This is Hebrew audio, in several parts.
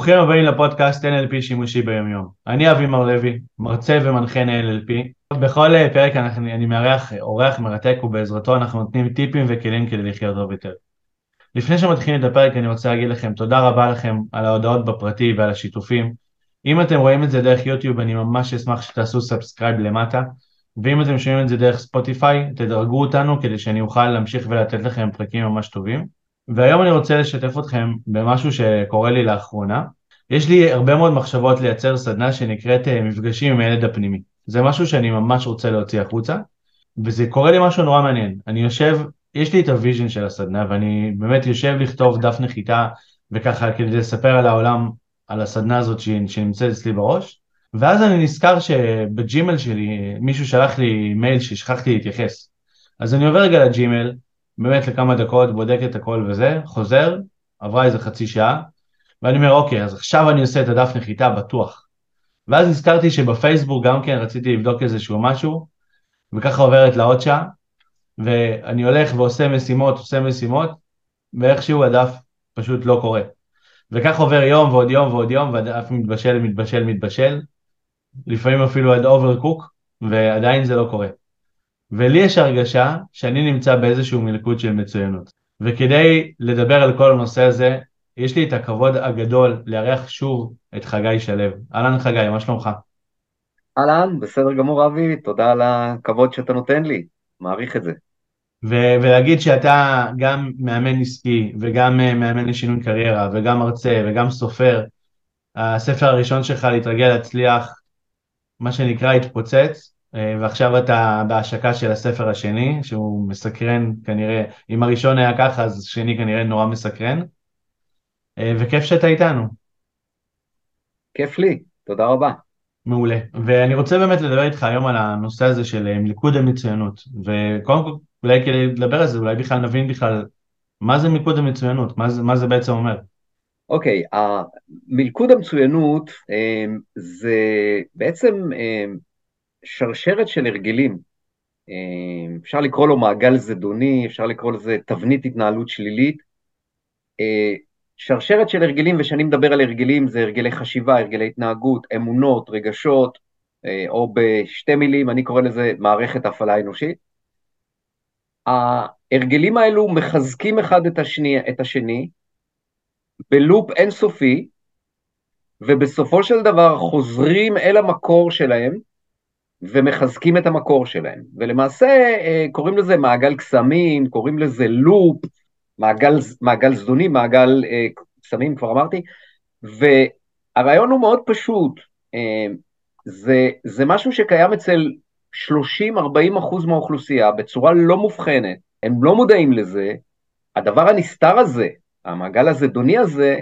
ברוכים הבאים לפודקאסט NLP שימושי ביומיום. אני אבי מר לוי, מרצה ומנחה NLP. בכל אה, פרק אני, אני מארח אורח מרתק ובעזרתו אנחנו נותנים טיפים וכלים כדי לחיות טוב יותר. לפני שמתחילים את הפרק אני רוצה להגיד לכם תודה רבה לכם על ההודעות בפרטי ועל השיתופים. אם אתם רואים את זה דרך יוטיוב אני ממש אשמח שתעשו subscribe למטה. ואם אתם שומעים את זה דרך ספוטיפיי תדרגו אותנו כדי שאני אוכל להמשיך ולתת לכם פרקים ממש טובים. והיום אני רוצה לשתף אתכם במשהו שקורה לי לאחרונה. יש לי הרבה מאוד מחשבות לייצר סדנה שנקראת אה, מפגשים עם הילד הפנימי. זה משהו שאני ממש רוצה להוציא החוצה, וזה קורה לי משהו נורא מעניין. אני יושב, יש לי את ה vision של הסדנה, ואני באמת יושב לכתוב דף נחיתה, וככה כדי לספר על העולם, על הסדנה הזאת שנמצאת אצלי בראש, ואז אני נזכר שבג'ימל שלי מישהו שלח לי מייל ששכחתי להתייחס. אז אני עובר רגע לג'ימל, באמת לכמה דקות, בודק את הכל וזה, חוזר, עברה איזה חצי שעה, ואני אומר, אוקיי, אז עכשיו אני עושה את הדף נחיתה בטוח. ואז נזכרתי שבפייסבוק גם כן רציתי לבדוק איזשהו משהו, וככה עוברת לעוד שעה, ואני הולך ועושה משימות, עושה משימות, ואיכשהו הדף פשוט לא קורה. וכך עובר יום ועוד יום ועוד יום, והדף מתבשל, מתבשל, מתבשל, לפעמים אפילו עד overcook, ועדיין זה לא קורה. ולי יש הרגשה שאני נמצא באיזשהו מלכוד של מצוינות. וכדי לדבר על כל הנושא הזה, יש לי את הכבוד הגדול לארח שוב את חגי שלו. אהלן חגי, מה שלומך? אהלן, בסדר גמור אבי, תודה על הכבוד שאתה נותן לי, מעריך את זה. ו- ולהגיד שאתה גם מאמן עסקי וגם אה, מאמן לשינוי קריירה וגם מרצה וגם סופר, הספר הראשון שלך להתרגל להצליח, מה שנקרא התפוצץ, ועכשיו אתה בהשקה של הספר השני, שהוא מסקרן כנראה, אם הראשון היה ככה, אז שני כנראה נורא מסקרן, אה, וכיף שאתה איתנו. כיף לי, תודה רבה. מעולה, ואני רוצה באמת לדבר איתך היום על הנושא הזה של אה, מלכוד המצוינות, וקודם כל, אולי כדי לדבר על זה, אולי בכלל נבין בכלל מה זה מלכוד המצוינות, מה זה, מה זה בעצם אומר. אוקיי, okay, מלכוד המצוינות זה בעצם שרשרת של הרגלים. אה, אפשר לקרוא לו מעגל זדוני, אפשר לקרוא לזה תבנית התנהלות שלילית. אה, שרשרת של הרגלים, וכשאני מדבר על הרגלים זה הרגלי חשיבה, הרגלי התנהגות, אמונות, רגשות, אה, או בשתי מילים, אני קורא לזה מערכת הפעלה אנושית. ההרגלים האלו מחזקים אחד את השני, את השני בלופ אינסופי, ובסופו של דבר חוזרים אל המקור שלהם, ומחזקים את המקור שלהם. ולמעשה אה, קוראים לזה מעגל קסמים, קוראים לזה לופ, מעגל, מעגל זדוני, מעגל אה, קסמים, כבר אמרתי, והרעיון הוא מאוד פשוט, אה, זה, זה משהו שקיים אצל 30-40 אחוז מהאוכלוסייה בצורה לא מובחנת, הם לא מודעים לזה, הדבר הנסתר הזה, המעגל הזדוני הזה,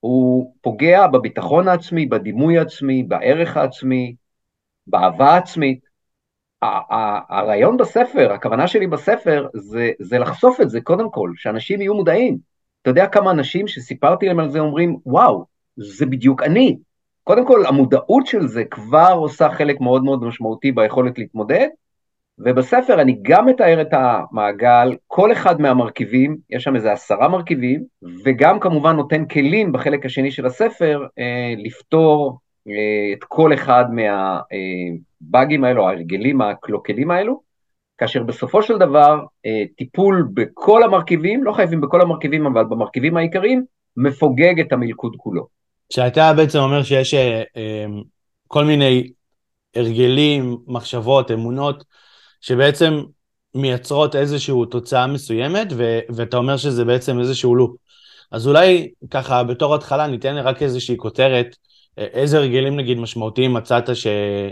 הוא פוגע בביטחון העצמי, בדימוי העצמי, בערך העצמי, באהבה עצמית. הרעיון בספר, הכוונה שלי בספר, זה, זה לחשוף את זה קודם כל, שאנשים יהיו מודעים. אתה יודע כמה אנשים שסיפרתי להם על זה אומרים, וואו, זה בדיוק אני. קודם כל, המודעות של זה כבר עושה חלק מאוד מאוד משמעותי ביכולת להתמודד, ובספר אני גם מתאר את המעגל, כל אחד מהמרכיבים, יש שם איזה עשרה מרכיבים, וגם כמובן נותן כלים בחלק השני של הספר אה, לפתור את כל אחד מהבאגים האלו, ההרגלים הקלוקלים האלו, כאשר בסופו של דבר אה, טיפול בכל המרכיבים, לא חייבים בכל המרכיבים, אבל במרכיבים העיקריים, מפוגג את המלכוד כולו. שאתה בעצם אומר שיש אה, כל מיני הרגלים, מחשבות, אמונות, שבעצם מייצרות איזושהי תוצאה מסוימת, ו- ואתה אומר שזה בעצם איזשהו לופ. אז אולי ככה בתור התחלה ניתן רק איזושהי כותרת איזה הרגלים נגיד משמעותיים מצאת ש...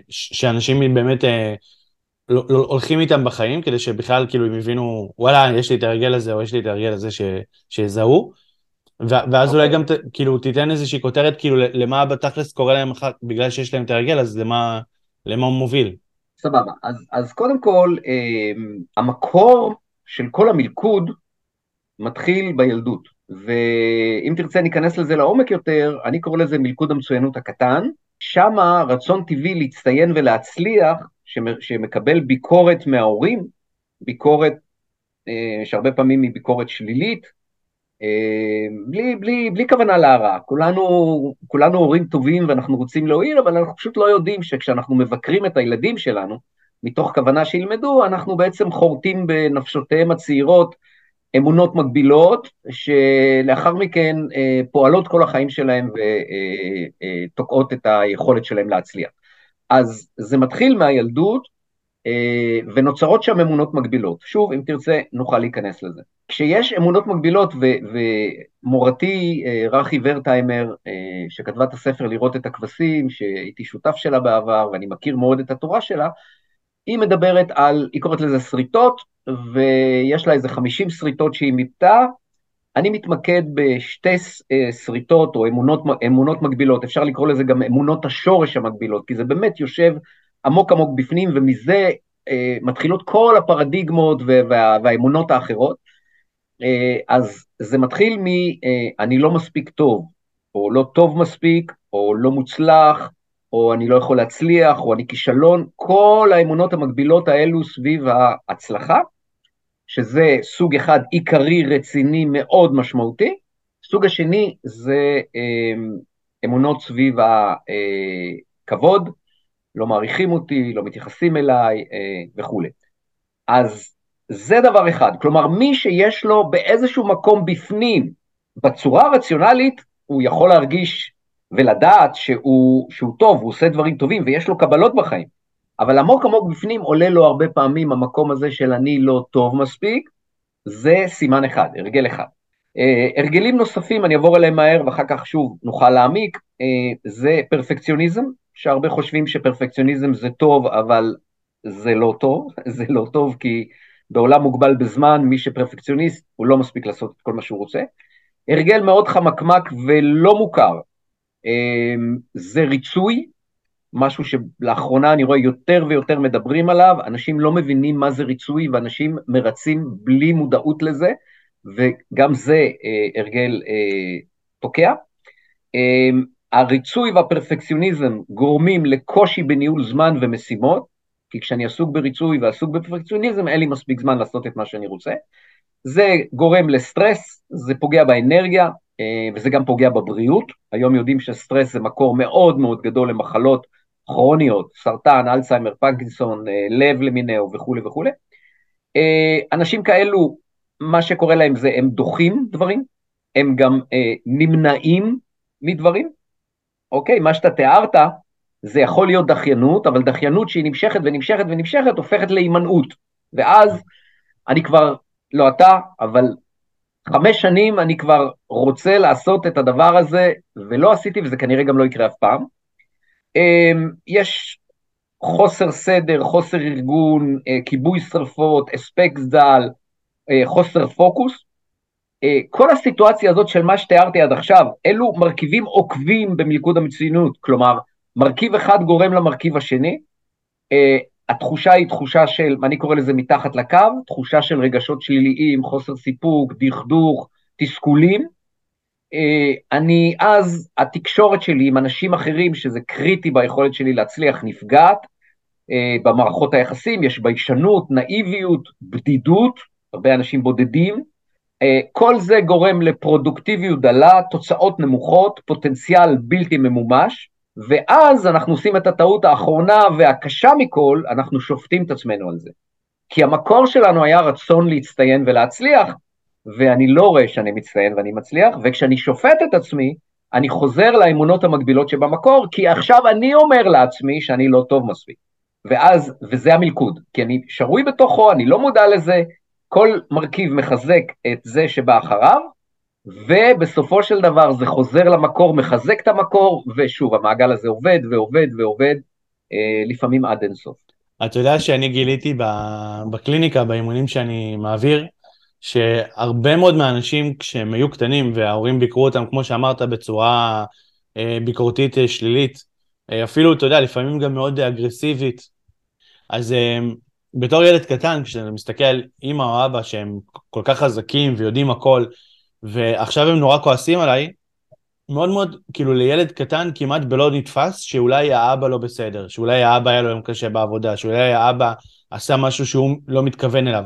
שאנשים באמת אה, לא, לא, הולכים איתם בחיים כדי שבכלל כאילו הם יבינו וואלה יש לי את ההרגל הזה או יש לי את ההרגל הזה ש... שיזהו ואז okay. אולי אוקיי. גם ת, כאילו תיתן איזושהי כותרת כאילו למה בתכלס קורה להם אחר בגלל שיש להם את ההרגל אז למה, למה הוא מוביל. סבבה אז, אז קודם כל אה, המקור של כל המלכוד מתחיל בילדות ואם תרצה ניכנס לזה לעומק יותר, אני קורא לזה מלכוד המצוינות הקטן, שם רצון טבעי להצטיין ולהצליח, שמקבל ביקורת מההורים, ביקורת אה, שהרבה פעמים היא ביקורת שלילית, בלי, בלי, בלי כוונה להרע, כולנו, כולנו הורים טובים ואנחנו רוצים להועיל, אבל אנחנו פשוט לא יודעים שכשאנחנו מבקרים את הילדים שלנו, מתוך כוונה שילמדו, אנחנו בעצם חורטים בנפשותיהם הצעירות אמונות מגבילות, שלאחר מכן אה, פועלות כל החיים שלהם ותוקעות את היכולת שלהם להצליח. אז זה מתחיל מהילדות, אה, ונוצרות שם אמונות מגבילות. שוב, אם תרצה, נוכל להיכנס לזה. כשיש אמונות מגבילות, ומורתי אה, רכי ורטהיימר, שכתבה את הספר לראות את הכבשים, שהייתי שותף שלה בעבר, ואני מכיר מאוד את התורה שלה, היא מדברת על, היא קוראת לזה שריטות, ויש לה איזה 50 שריטות שהיא מיפתה. אני מתמקד בשתי אה, שריטות או אמונות, אמונות מגבילות, אפשר לקרוא לזה גם אמונות השורש המגבילות, כי זה באמת יושב עמוק עמוק בפנים, ומזה אה, מתחילות כל הפרדיגמות וה, והאמונות האחרות. אה, אז זה מתחיל מ, אני לא מספיק טוב, או לא טוב מספיק, או לא מוצלח, או אני לא יכול להצליח, או אני כישלון, כל האמונות המקבילות האלו סביב ההצלחה, שזה סוג אחד עיקרי, רציני, מאוד משמעותי. סוג השני זה אמ, אמונות סביב הכבוד, לא מעריכים אותי, לא מתייחסים אליי אה, וכולי. אז זה דבר אחד, כלומר מי שיש לו באיזשהו מקום בפנים, בצורה הרציונלית, הוא יכול להרגיש ולדעת שהוא, שהוא טוב, הוא עושה דברים טובים ויש לו קבלות בחיים. אבל עמוק עמוק בפנים עולה לו הרבה פעמים המקום הזה של אני לא טוב מספיק, זה סימן אחד, הרגל אחד. Uh, הרגלים נוספים, אני אעבור עליהם מהר ואחר כך שוב נוכל להעמיק, uh, זה פרפקציוניזם, שהרבה חושבים שפרפקציוניזם זה טוב, אבל זה לא טוב, זה לא טוב כי בעולם מוגבל בזמן, מי שפרפקציוניסט הוא לא מספיק לעשות את כל מה שהוא רוצה. הרגל מאוד חמקמק ולא מוכר, אמ, זה ריצוי, משהו שלאחרונה אני רואה יותר ויותר מדברים עליו, אנשים לא מבינים מה זה ריצוי ואנשים מרצים בלי מודעות לזה, וגם זה אה, הרגל אה, תוקע. אה, הריצוי והפרפקציוניזם גורמים לקושי בניהול זמן ומשימות, כי כשאני עסוק בריצוי ועסוק בפרפקציוניזם, אין לי מספיק זמן לעשות את מה שאני רוצה. זה גורם לסטרס, זה פוגע באנרגיה, אה, וזה גם פוגע בבריאות. היום יודעים שסטרס זה מקור מאוד מאוד גדול למחלות כרוניות, סרטן, אלצהיימר, פנקינסון, אה, לב למיניהו וכולי וכולי. אה, אנשים כאלו, מה שקורה להם זה הם דוחים דברים, הם גם נמנעים מדברים. אוקיי, מה שאתה תיארת, זה יכול להיות דחיינות, אבל דחיינות שהיא נמשכת ונמשכת ונמשכת הופכת להימנעות. ואז אני כבר, לא אתה, אבל חמש שנים אני כבר רוצה לעשות את הדבר הזה, ולא עשיתי, וזה כנראה גם לא יקרה אף פעם. אמ, יש חוסר סדר, חוסר ארגון, אה, כיבוי שרפות, הספק ז"ל, אה, חוסר פוקוס. אה, כל הסיטואציה הזאת של מה שתיארתי עד עכשיו, אלו מרכיבים עוקבים במלכוד המצוינות, כלומר, מרכיב אחד גורם למרכיב השני, התחושה היא תחושה של, אני קורא לזה מתחת לקו, תחושה של רגשות שליליים, חוסר סיפוק, דכדוך, תסכולים. אה, אני אז, התקשורת שלי עם אנשים אחרים, שזה קריטי ביכולת שלי להצליח, נפגעת. אה, במערכות היחסים יש ביישנות, נאיביות, בדידות, הרבה אנשים בודדים. אה, כל זה גורם לפרודוקטיביות דלה, תוצאות נמוכות, פוטנציאל בלתי ממומש. ואז אנחנו עושים את הטעות האחרונה והקשה מכל, אנחנו שופטים את עצמנו על זה. כי המקור שלנו היה רצון להצטיין ולהצליח, ואני לא רואה שאני מצטיין ואני מצליח, וכשאני שופט את עצמי, אני חוזר לאמונות המקבילות שבמקור, כי עכשיו אני אומר לעצמי שאני לא טוב מספיק. ואז, וזה המלכוד, כי אני שרוי בתוכו, אני לא מודע לזה, כל מרכיב מחזק את זה שבא אחריו, ובסופו של דבר זה חוזר למקור, מחזק את המקור, ושוב, המעגל הזה עובד ועובד ועובד, אה, לפעמים עד אינסוף. אתה יודע שאני גיליתי בקליניקה, באימונים שאני מעביר, שהרבה מאוד מהאנשים כשהם היו קטנים וההורים ביקרו אותם, כמו שאמרת, בצורה אה, ביקורתית אה, שלילית, אפילו, אתה יודע, לפעמים גם מאוד אגרסיבית, אז בתור ילד קטן, כשאתה מסתכל, אמא או אבא שהם כל כך חזקים ויודעים הכל, ועכשיו הם נורא כועסים עליי, מאוד מאוד, כאילו לילד קטן כמעט בלא נתפס שאולי האבא לא בסדר, שאולי האבא היה לו יום קשה בעבודה, שאולי האבא עשה משהו שהוא לא מתכוון אליו.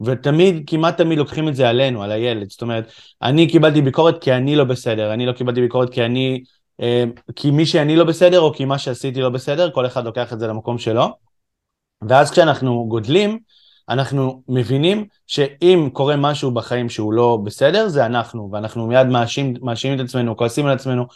ותמיד, כמעט תמיד לוקחים את זה עלינו, על הילד. זאת אומרת, אני קיבלתי ביקורת כי אני לא בסדר, אני לא קיבלתי ביקורת כי אני... אה, כי מי שאני לא בסדר, או כי מה שעשיתי לא בסדר, כל אחד לוקח את זה למקום שלו. ואז כשאנחנו גודלים, אנחנו מבינים שאם קורה משהו בחיים שהוא לא בסדר, זה אנחנו, ואנחנו מיד מאשימים את עצמנו, כועסים על עצמנו,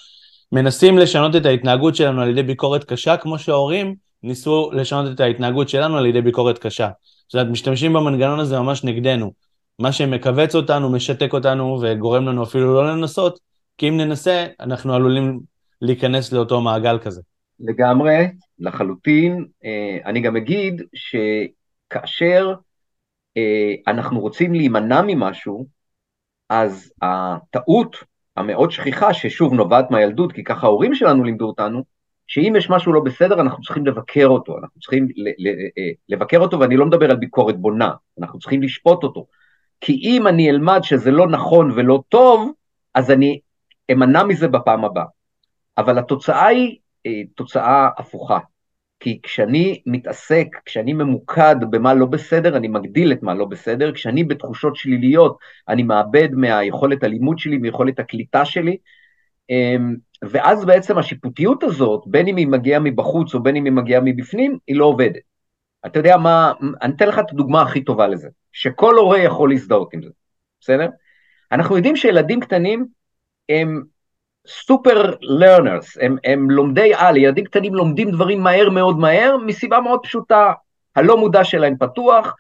מנסים לשנות את ההתנהגות שלנו על ידי ביקורת קשה, כמו שההורים ניסו לשנות את ההתנהגות שלנו על ידי ביקורת קשה. זאת אומרת, משתמשים במנגנון הזה ממש נגדנו. מה שמכווץ אותנו, משתק אותנו וגורם לנו אפילו לא לנסות, כי אם ננסה, אנחנו עלולים להיכנס לאותו מעגל כזה. לגמרי, לחלוטין. אה, אני גם אגיד שכאשר אה, אנחנו רוצים להימנע ממשהו, אז הטעות המאוד שכיחה, ששוב נובעת מהילדות, כי ככה ההורים שלנו לימדו אותנו, שאם יש משהו לא בסדר, אנחנו צריכים לבקר אותו, אנחנו צריכים אה, לבקר אותו, ואני לא מדבר על ביקורת בונה, אנחנו צריכים לשפוט אותו. כי אם אני אלמד שזה לא נכון ולא טוב, אז אני אמנע מזה בפעם הבאה. אבל התוצאה היא אה, תוצאה הפוכה. כי כשאני מתעסק, כשאני ממוקד במה לא בסדר, אני מגדיל את מה לא בסדר, כשאני בתחושות שליליות, אני מאבד מהיכולת הלימוד שלי, מיכולת הקליטה שלי, אמ, ואז בעצם השיפוטיות הזאת, בין אם היא מגיעה מבחוץ או בין אם היא מגיעה מבפנים, היא לא עובדת. אתה יודע מה, אני אתן לך את הדוגמה הכי טובה לזה, שכל הורה יכול להזדהות עם זה, בסדר? אנחנו יודעים שילדים קטנים הם סופר לרנרס, הם, הם לומדי על, ילדים קטנים לומדים דברים מהר מאוד מהר, מסיבה מאוד פשוטה, הלא מודע שלהם פתוח,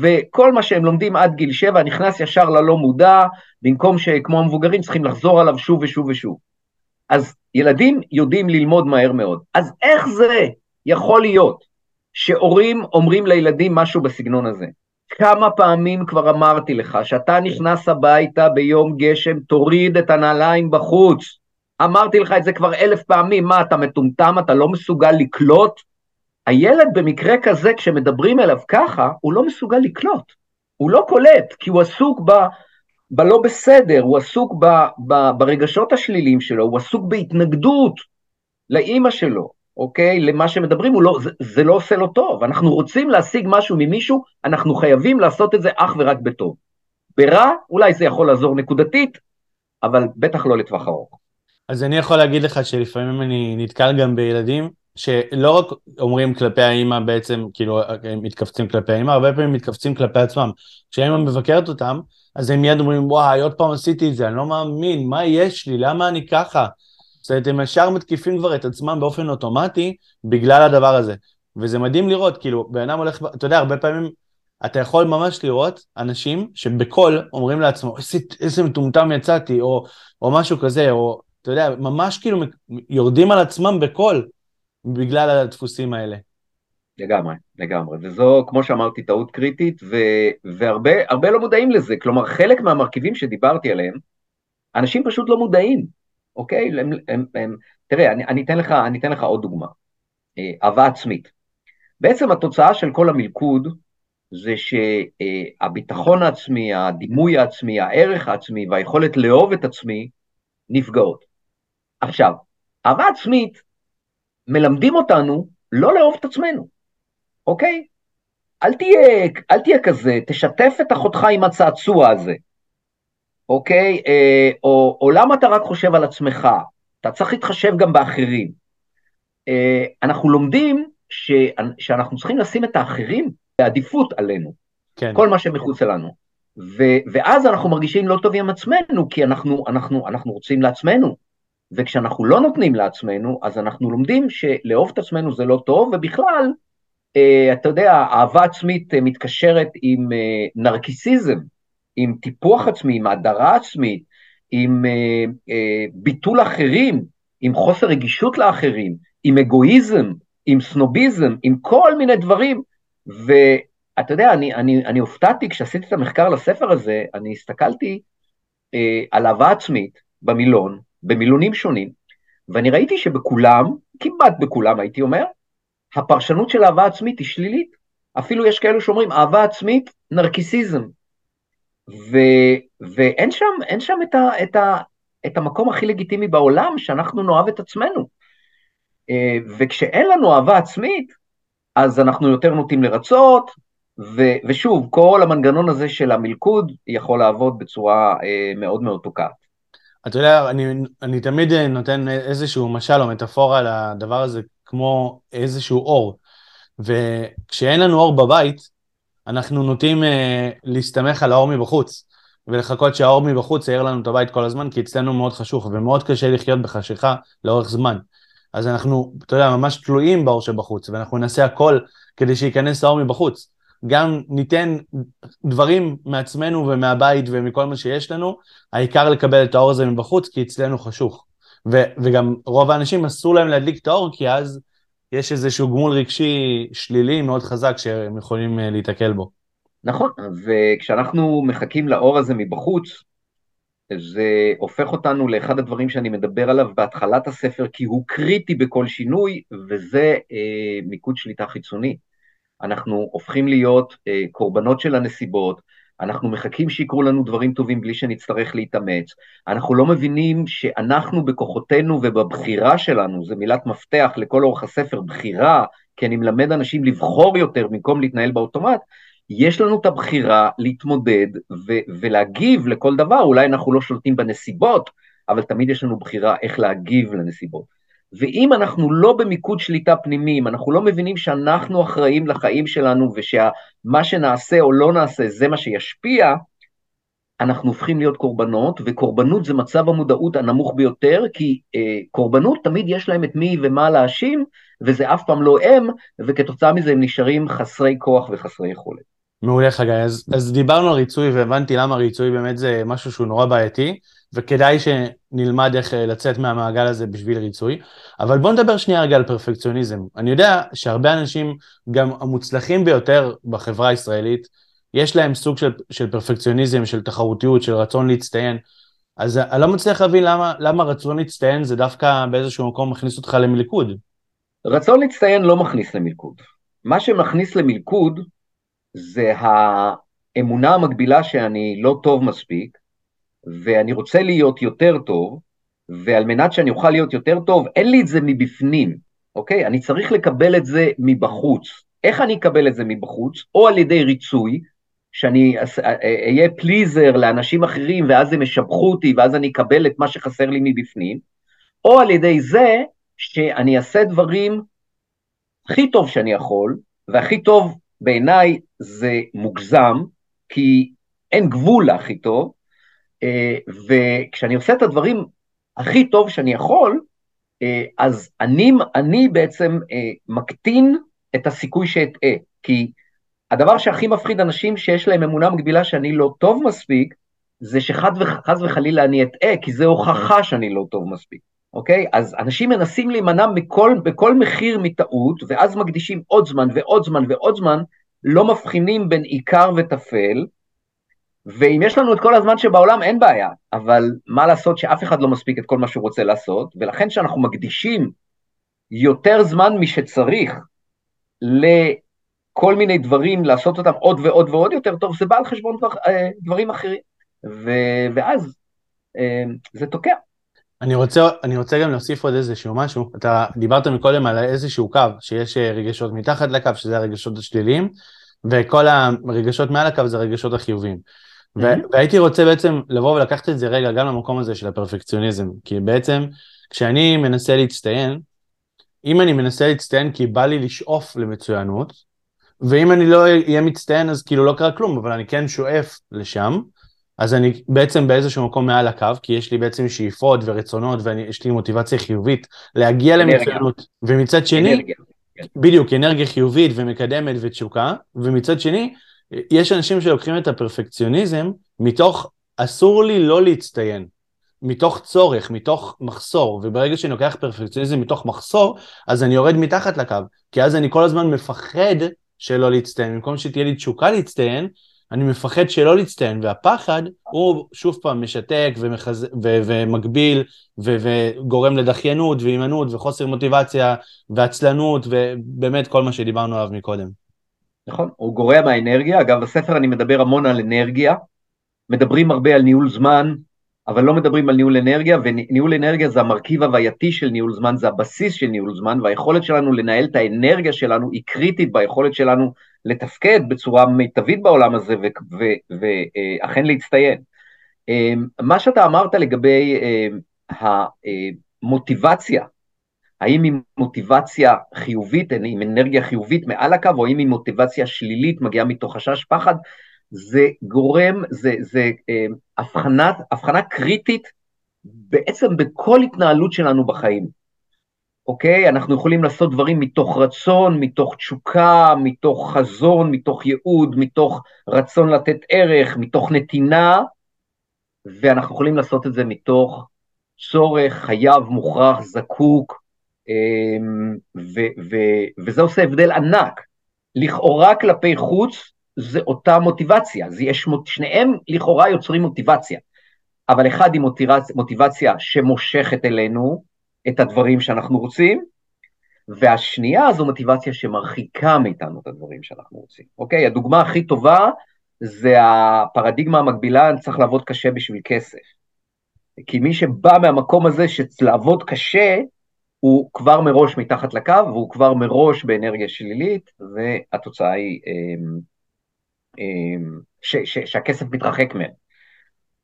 וכל מה שהם לומדים עד גיל שבע נכנס ישר ללא מודע, במקום שכמו המבוגרים צריכים לחזור עליו שוב ושוב ושוב. אז ילדים יודעים ללמוד מהר מאוד. אז איך זה יכול להיות שהורים אומרים לילדים משהו בסגנון הזה? כמה פעמים כבר אמרתי לך שאתה נכנס הביתה ביום גשם, תוריד את הנעליים בחוץ. אמרתי לך את זה כבר אלף פעמים, מה, אתה מטומטם, אתה לא מסוגל לקלוט? הילד במקרה כזה, כשמדברים אליו ככה, הוא לא מסוגל לקלוט. הוא לא קולט, כי הוא עסוק ב... בלא בסדר, הוא עסוק ב, ב, ברגשות השליליים שלו, הוא עסוק בהתנגדות לאימא שלו, אוקיי? למה שמדברים, לא, זה, זה לא עושה לו טוב. אנחנו רוצים להשיג משהו ממישהו, אנחנו חייבים לעשות את זה אך ורק בטוב. ברע, אולי זה יכול לעזור נקודתית, אבל בטח לא לטווח ארוך. אז אני יכול להגיד לך שלפעמים אני נתקל גם בילדים שלא רק אומרים כלפי האימא בעצם, כאילו, הם מתכווצים כלפי האימא, הרבה פעמים מתכווצים כלפי עצמם. כשהאימא מבקרת אותם, אז הם מיד אומרים, וואי, עוד פעם עשיתי את זה, אני לא מאמין, מה יש לי, למה אני ככה? זאת אומרת, הם ישר מתקיפים כבר את עצמם באופן אוטומטי בגלל הדבר הזה. וזה מדהים לראות, כאילו, בן אדם הולך, אתה יודע, הרבה פעמים אתה יכול ממש לראות אנשים שבקול אומרים לעצמו, איזה, איזה מטומטם יצאתי, או, או משהו כזה, או אתה יודע, ממש כאילו יורדים על עצמם בקול בגלל הדפוסים האלה. לגמרי, לגמרי, וזו, כמו שאמרתי, טעות קריטית, ו, והרבה לא מודעים לזה, כלומר, חלק מהמרכיבים שדיברתי עליהם, אנשים פשוט לא מודעים, אוקיי? הם, הם, הם, תראה, אני, אני, אתן לך, אני אתן לך עוד דוגמה, אה, אהבה עצמית. בעצם התוצאה של כל המלכוד זה שהביטחון העצמי, הדימוי העצמי, הערך העצמי והיכולת לאהוב את עצמי נפגעות. עכשיו, אהבה עצמית, מלמדים אותנו לא לאהוב את עצמנו, אוקיי? אל תהיה, אל תהיה כזה, תשתף את אחותך עם הצעצוע הזה, אוקיי? אה, או, או למה אתה רק חושב על עצמך? אתה צריך להתחשב גם באחרים. אה, אנחנו לומדים ש, שאנחנו צריכים לשים את האחרים בעדיפות עלינו, כן. כל מה שמחוץ לנו. ו, ואז אנחנו מרגישים לא טוב עם עצמנו, כי אנחנו, אנחנו, אנחנו רוצים לעצמנו. וכשאנחנו לא נותנים לעצמנו, אז אנחנו לומדים שלאהוב את עצמנו זה לא טוב, ובכלל, אה, אתה יודע, אהבה עצמית אה, מתקשרת עם אה, נרקיסיזם, עם טיפוח עצמי, עם הדרה עצמית, עם ביטול אחרים, עם חוסר רגישות לאחרים, עם אגואיזם, עם סנוביזם, עם כל מיני דברים, ואתה יודע, אני, אני, אני הופתעתי כשעשיתי את המחקר לספר הזה, אני הסתכלתי אה, על אהבה עצמית במילון, במילונים שונים, ואני ראיתי שבכולם, כמעט בכולם הייתי אומר, הפרשנות של אהבה עצמית היא שלילית. אפילו יש כאלו שאומרים אהבה עצמית, נרקיסיזם. ו, ואין שם, שם את, ה, את, ה, את המקום הכי לגיטימי בעולם שאנחנו נאהב את עצמנו. אה, וכשאין לנו אהבה עצמית, אז אנחנו יותר נוטים לרצות, ו- ושוב, כל המנגנון הזה של המלכוד יכול לעבוד בצורה אה, מאוד מאוד תוקעת. אתה יודע, אני, אני תמיד נותן איזשהו משל או מטאפורה לדבר הזה כמו איזשהו אור. וכשאין לנו אור בבית, אנחנו נוטים אה, להסתמך על האור מבחוץ, ולחכות שהאור מבחוץ יאיר לנו את הבית כל הזמן, כי אצלנו מאוד חשוך, ומאוד קשה לחיות בחשיכה לאורך זמן. אז אנחנו, אתה יודע, ממש תלויים באור שבחוץ, ואנחנו נעשה הכל כדי שייכנס האור מבחוץ. גם ניתן דברים מעצמנו ומהבית ומכל מה שיש לנו, העיקר לקבל את האור הזה מבחוץ, כי אצלנו חשוך. ו- וגם רוב האנשים אסור להם להדליק את האור, כי אז יש איזשהו גמול רגשי שלילי מאוד חזק שהם יכולים אה, להיתקל בו. נכון, וכשאנחנו מחכים לאור הזה מבחוץ, זה הופך אותנו לאחד הדברים שאני מדבר עליו בהתחלת הספר, כי הוא קריטי בכל שינוי, וזה אה, מיקוד שליטה חיצוני. אנחנו הופכים להיות אה, קורבנות של הנסיבות, אנחנו מחכים שיקרו לנו דברים טובים בלי שנצטרך להתאמץ, אנחנו לא מבינים שאנחנו בכוחותינו ובבחירה שלנו, זו מילת מפתח לכל אורך הספר, בחירה, כי אני מלמד אנשים לבחור יותר במקום להתנהל באוטומט, יש לנו את הבחירה להתמודד ו- ולהגיב לכל דבר, אולי אנחנו לא שולטים בנסיבות, אבל תמיד יש לנו בחירה איך להגיב לנסיבות. ואם אנחנו לא במיקוד שליטה פנימי, אם אנחנו לא מבינים שאנחנו אחראים לחיים שלנו ושמה שנעשה או לא נעשה זה מה שישפיע, אנחנו הופכים להיות קורבנות, וקורבנות זה מצב המודעות הנמוך ביותר, כי אה, קורבנות תמיד יש להם את מי ומה להאשים, וזה אף פעם לא הם, וכתוצאה מזה הם נשארים חסרי כוח וחסרי יכולת. מעולה חגי, אז, אז דיברנו על ריצוי והבנתי למה ריצוי באמת זה משהו שהוא נורא בעייתי, וכדאי שנלמד איך אה, לצאת מהמעגל הזה בשביל ריצוי. אבל בוא נדבר שנייה רגע על פרפקציוניזם. אני יודע שהרבה אנשים, גם המוצלחים ביותר בחברה הישראלית, יש להם סוג של, של פרפקציוניזם, של תחרותיות, של רצון להצטיין. אז אני לא מצליח להבין למה, למה רצון להצטיין זה דווקא באיזשהו מקום מכניס אותך למלכוד. רצון להצטיין לא מכניס למלכוד. מה שמכניס למלכוד זה האמונה המקבילה שאני לא טוב מספיק, ואני רוצה להיות יותר טוב, ועל מנת שאני אוכל להיות יותר טוב, אין לי את זה מבפנים, אוקיי? אני צריך לקבל את זה מבחוץ. איך אני אקבל את זה מבחוץ? או על ידי ריצוי, שאני אהיה פליזר לאנשים אחרים, ואז הם ישבחו אותי, ואז אני אקבל את מה שחסר לי מבפנים, או על ידי זה שאני אעשה דברים הכי טוב שאני יכול, והכי טוב בעיניי זה מוגזם, כי אין גבול להכי טוב, אה, וכשאני עושה את הדברים הכי טוב שאני יכול, אה, אז אני, אני בעצם אה, מקטין את הסיכוי שאטעה, כי הדבר שהכי מפחיד אנשים שיש להם אמונה מקבילה שאני לא טוב מספיק, זה שחס וחלילה אני אטעה, כי זה הוכחה שאני לא טוב מספיק, אוקיי? אז אנשים מנסים להימנע מכל, בכל מחיר מטעות, ואז מקדישים עוד זמן ועוד זמן ועוד זמן, לא מבחינים בין עיקר וטפל, ואם יש לנו את כל הזמן שבעולם, אין בעיה, אבל מה לעשות שאף אחד לא מספיק את כל מה שהוא רוצה לעשות, ולכן כשאנחנו מקדישים יותר זמן משצריך לכל מיני דברים, לעשות אותם עוד ועוד ועוד יותר טוב, זה בא על חשבון דבר, אה, דברים אחרים, ו, ואז אה, זה תוקע. אני רוצה, אני רוצה גם להוסיף עוד איזשהו משהו, אתה דיברת מקודם על איזשהו קו, שיש אה, רגשות מתחת לקו, שזה הרגשות השליליים, וכל הרגשות מעל הקו זה הרגשות החיוביים. והייתי רוצה בעצם לבוא ולקחת את זה רגע גם למקום הזה של הפרפקציוניזם, כי בעצם כשאני מנסה להצטיין, אם אני מנסה להצטיין כי בא לי לשאוף למצוינות, ואם אני לא אהיה מצטיין אז כאילו לא קרה כלום, אבל אני כן שואף לשם, אז אני בעצם באיזשהו מקום מעל הקו, כי יש לי בעצם שאיפות ורצונות ויש לי מוטיבציה חיובית להגיע למצוינות, ומצד שני, אנרגיה. בדיוק, אנרגיה חיובית ומקדמת ותשוקה, ומצד שני, יש אנשים שלוקחים את הפרפקציוניזם מתוך אסור לי לא להצטיין, מתוך צורך, מתוך מחסור, וברגע שאני לוקח פרפקציוניזם מתוך מחסור, אז אני יורד מתחת לקו, כי אז אני כל הזמן מפחד שלא להצטיין, במקום שתהיה לי תשוקה להצטיין, אני מפחד שלא להצטיין, והפחד הוא שוב פעם משתק ומחז... ו... ומגביל ו... וגורם לדחיינות והימנעות וחוסר מוטיבציה ועצלנות ובאמת כל מה שדיברנו עליו מקודם. נכון, הוא גורע מהאנרגיה, אגב בספר אני מדבר המון על אנרגיה, מדברים הרבה על ניהול זמן, אבל לא מדברים על ניהול אנרגיה, וניהול אנרגיה זה המרכיב הווייתי של ניהול זמן, זה הבסיס של ניהול זמן, והיכולת שלנו לנהל את האנרגיה שלנו היא קריטית ביכולת שלנו לתפקד בצורה מיטבית בעולם הזה, ואכן להצטיין. אמ, מה שאתה אמרת לגבי אמ, המוטיבציה, האם היא מוטיבציה חיובית, עם אנרגיה חיובית מעל הקו, או האם היא מוטיבציה שלילית, מגיעה מתוך חשש פחד, זה גורם, זה, זה אה, הבחנה, הבחנה קריטית בעצם בכל התנהלות שלנו בחיים. אוקיי? אנחנו יכולים לעשות דברים מתוך רצון, מתוך תשוקה, מתוך חזון, מתוך ייעוד, מתוך רצון לתת ערך, מתוך נתינה, ואנחנו יכולים לעשות את זה מתוך צורך, חייב, מוכרח, זקוק, ו- ו- וזה עושה הבדל ענק. לכאורה כלפי חוץ זה אותה מוטיבציה, זה יש, שניהם לכאורה יוצרים מוטיבציה, אבל אחד היא מוטיבציה, מוטיבציה שמושכת אלינו את הדברים שאנחנו רוצים, והשנייה זו מוטיבציה שמרחיקה מאיתנו את הדברים שאנחנו רוצים, אוקיי? הדוגמה הכי טובה זה הפרדיגמה המקבילה, אני צריך לעבוד קשה בשביל כסף. כי מי שבא מהמקום הזה שלעבוד קשה, הוא כבר מראש מתחת לקו, והוא כבר מראש באנרגיה שלילית, והתוצאה היא אמ, אמ, ש, ש, שהכסף מתרחק מהם.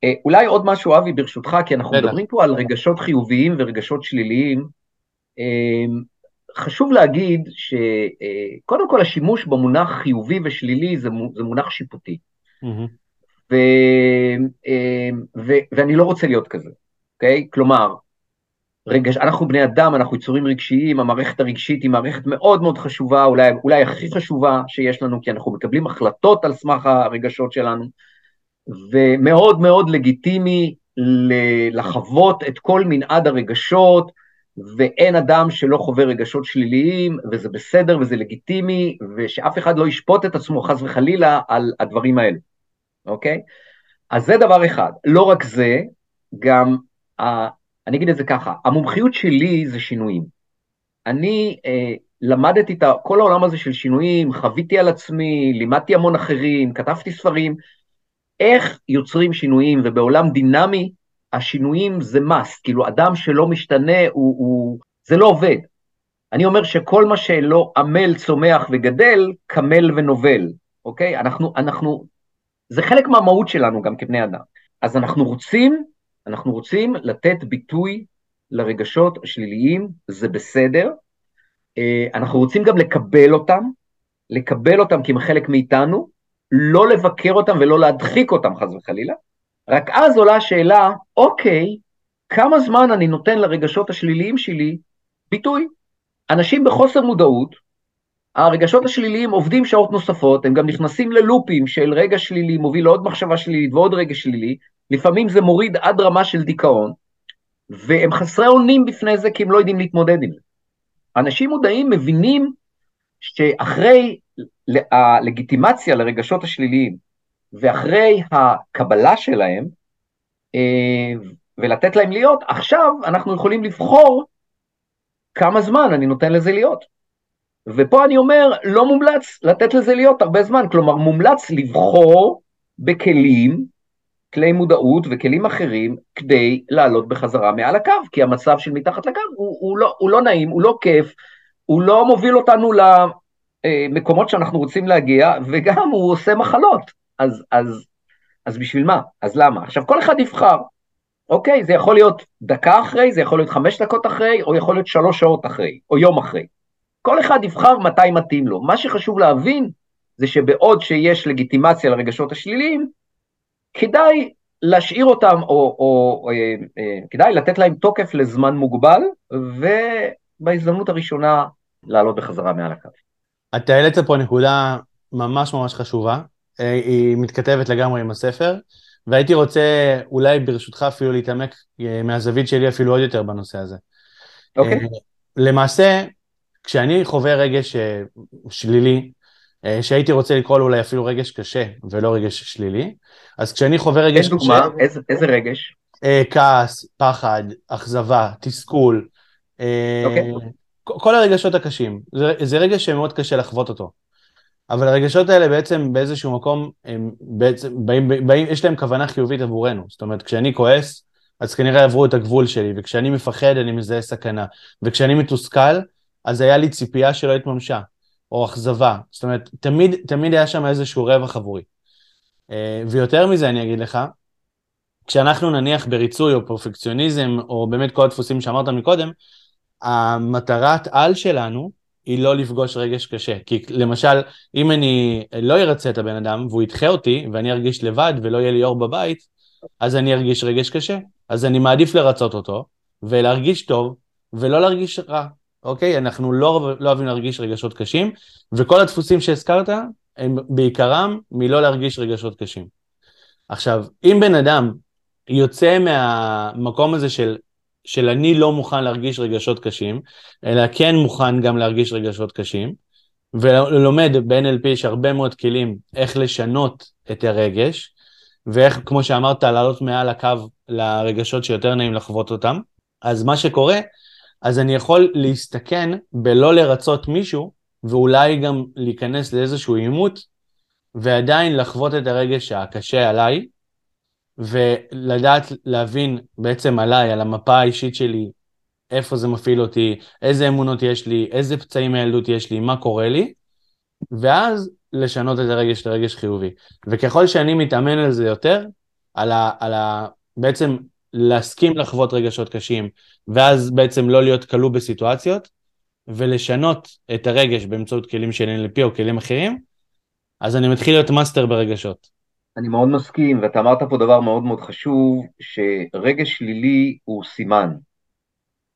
אה, אולי עוד משהו, אבי, ברשותך, כי אנחנו. מדברים פה על רגשות חיוביים ורגשות שליליים. חשוב להגיד שקודם אה, כל השימוש במונח חיובי ושלילי זה, זה מונח שיפוטי. Mm-hmm. ו, ו, ואני לא רוצה להיות כזה, אוקיי? Okay? כלומר, רגש, אנחנו בני אדם, אנחנו יצורים רגשיים, המערכת הרגשית היא מערכת מאוד מאוד חשובה, אולי, אולי הכי חשובה שיש לנו, כי אנחנו מקבלים החלטות על סמך הרגשות שלנו, ומאוד מאוד לגיטימי לחוות את כל מנעד הרגשות, ואין אדם שלא חווה רגשות שליליים, וזה בסדר וזה לגיטימי, ושאף אחד לא ישפוט את עצמו חס וחלילה על הדברים האלה, אוקיי? אז זה דבר אחד. לא רק זה, גם אני אגיד את זה ככה, המומחיות שלי זה שינויים. אני אה, למדתי את כל העולם הזה של שינויים, חוויתי על עצמי, לימדתי המון אחרים, כתבתי ספרים, איך יוצרים שינויים, ובעולם דינמי, השינויים זה must, כאילו אדם שלא משתנה, הוא, הוא, זה לא עובד. אני אומר שכל מה שלא עמל, צומח וגדל, קמל ונובל, אוקיי? אנחנו, אנחנו, זה חלק מהמהות שלנו גם כבני אדם. אז אנחנו רוצים אנחנו רוצים לתת ביטוי לרגשות השליליים, זה בסדר. אה, אנחנו רוצים גם לקבל אותם, לקבל אותם כי הם חלק מאיתנו, לא לבקר אותם ולא להדחיק אותם חס וחלילה. רק אז עולה השאלה, אוקיי, כמה זמן אני נותן לרגשות השליליים שלי ביטוי? אנשים בחוסר מודעות, הרגשות השליליים עובדים שעות נוספות, הם גם נכנסים ללופים של רגע שלילי מוביל לעוד מחשבה שלילית ועוד רגע שלילי, לפעמים זה מוריד עד רמה של דיכאון, והם חסרי אונים בפני זה כי הם לא יודעים להתמודד עם זה. אנשים מודעים מבינים שאחרי הלגיטימציה לרגשות השליליים, ואחרי הקבלה שלהם, אה, ולתת להם להיות, עכשיו אנחנו יכולים לבחור כמה זמן אני נותן לזה להיות. ופה אני אומר, לא מומלץ לתת לזה להיות הרבה זמן, כלומר מומלץ לבחור בכלים כלי מודעות וכלים אחרים כדי לעלות בחזרה מעל הקו, כי המצב של מתחת לקו הוא, הוא, לא, הוא לא נעים, הוא לא כיף, הוא לא מוביל אותנו למקומות שאנחנו רוצים להגיע, וגם הוא עושה מחלות. אז, אז, אז בשביל מה? אז למה? עכשיו, כל אחד יבחר. אוקיי, זה יכול להיות דקה אחרי, זה יכול להיות חמש דקות אחרי, או יכול להיות שלוש שעות אחרי, או יום אחרי. כל אחד יבחר מתי מתאים לו. מה שחשוב להבין זה שבעוד שיש לגיטימציה לרגשות השליליים, כדאי להשאיר אותם, או, או, או אה, אה, כדאי לתת להם תוקף לזמן מוגבל, ובהזדמנות הראשונה לעלות בחזרה מעל הקו. אתה העלית פה נקודה ממש ממש חשובה, אה, היא מתכתבת לגמרי עם הספר, והייתי רוצה אולי ברשותך אפילו להתעמק אה, מהזווית שלי אפילו עוד יותר בנושא הזה. אוקיי. Okay. למעשה, כשאני חווה רגש שלילי, שהייתי רוצה לקרוא לו אולי אפילו רגש קשה ולא רגש שלילי, אז כשאני חווה רגש קשה... דוגמה, איזה, איזה רגש? אה, כעס, פחד, אכזבה, תסכול. אה, אוקיי. כל הרגשות הקשים. זה, זה רגש שמאוד קשה לחוות אותו. אבל הרגשות האלה בעצם באיזשהו מקום, הם בעצם באים, באים, יש להם כוונה חיובית עבורנו. זאת אומרת, כשאני כועס, אז כנראה עברו את הגבול שלי, וכשאני מפחד אני מזהה סכנה, וכשאני מתוסכל, אז היה לי ציפייה שלא התממשה, או אכזבה. זאת אומרת, תמיד, תמיד היה שם איזשהו רווח עבורי. אה, ויותר מזה אני אגיד לך, כשאנחנו נניח בריצוי או פרפקציוניזם, או באמת כל הדפוסים שאמרת מקודם, המטרת על שלנו היא לא לפגוש רגש קשה. כי למשל, אם אני לא ארצה את הבן אדם והוא ידחה אותי ואני ארגיש לבד ולא יהיה לי אור בבית, אז אני ארגיש רגש קשה. אז אני מעדיף לרצות אותו ולהרגיש טוב ולא להרגיש רע. אוקיי? אנחנו לא, לא אוהבים להרגיש רגשות קשים, וכל הדפוסים שהזכרת הם בעיקרם מלא להרגיש רגשות קשים. עכשיו, אם בן אדם יוצא מהמקום הזה של, של אני לא מוכן להרגיש רגשות קשים, אלא כן מוכן גם להרגיש רגשות קשים, ולומד ב-NLP יש הרבה מאוד כלים איך לשנות את הרגש, ואיך, כמו שאמרת, לעלות מעל הקו לרגשות שיותר נעים לחוות אותם. אז מה שקורה, אז אני יכול להסתכן בלא לרצות מישהו, ואולי גם להיכנס לאיזשהו עימות, ועדיין לחוות את הרגש הקשה עליי, ולדעת להבין בעצם עליי, על המפה האישית שלי, איפה זה מפעיל אותי, איזה אמונות יש לי, איזה פצעים מהילדות יש לי, מה קורה לי, ואז לשנות את הרגש לרגש חיובי. וככל שאני מתאמן על זה יותר, על ה... על ה בעצם להסכים לחוות רגשות קשים, ואז בעצם לא להיות כלוא בסיטואציות, ולשנות את הרגש באמצעות כלים של NLP או כלים אחרים, אז אני מתחיל להיות מאסטר ברגשות. אני מאוד מסכים, ואתה אמרת פה דבר מאוד מאוד חשוב, שרגש שלילי הוא סימן.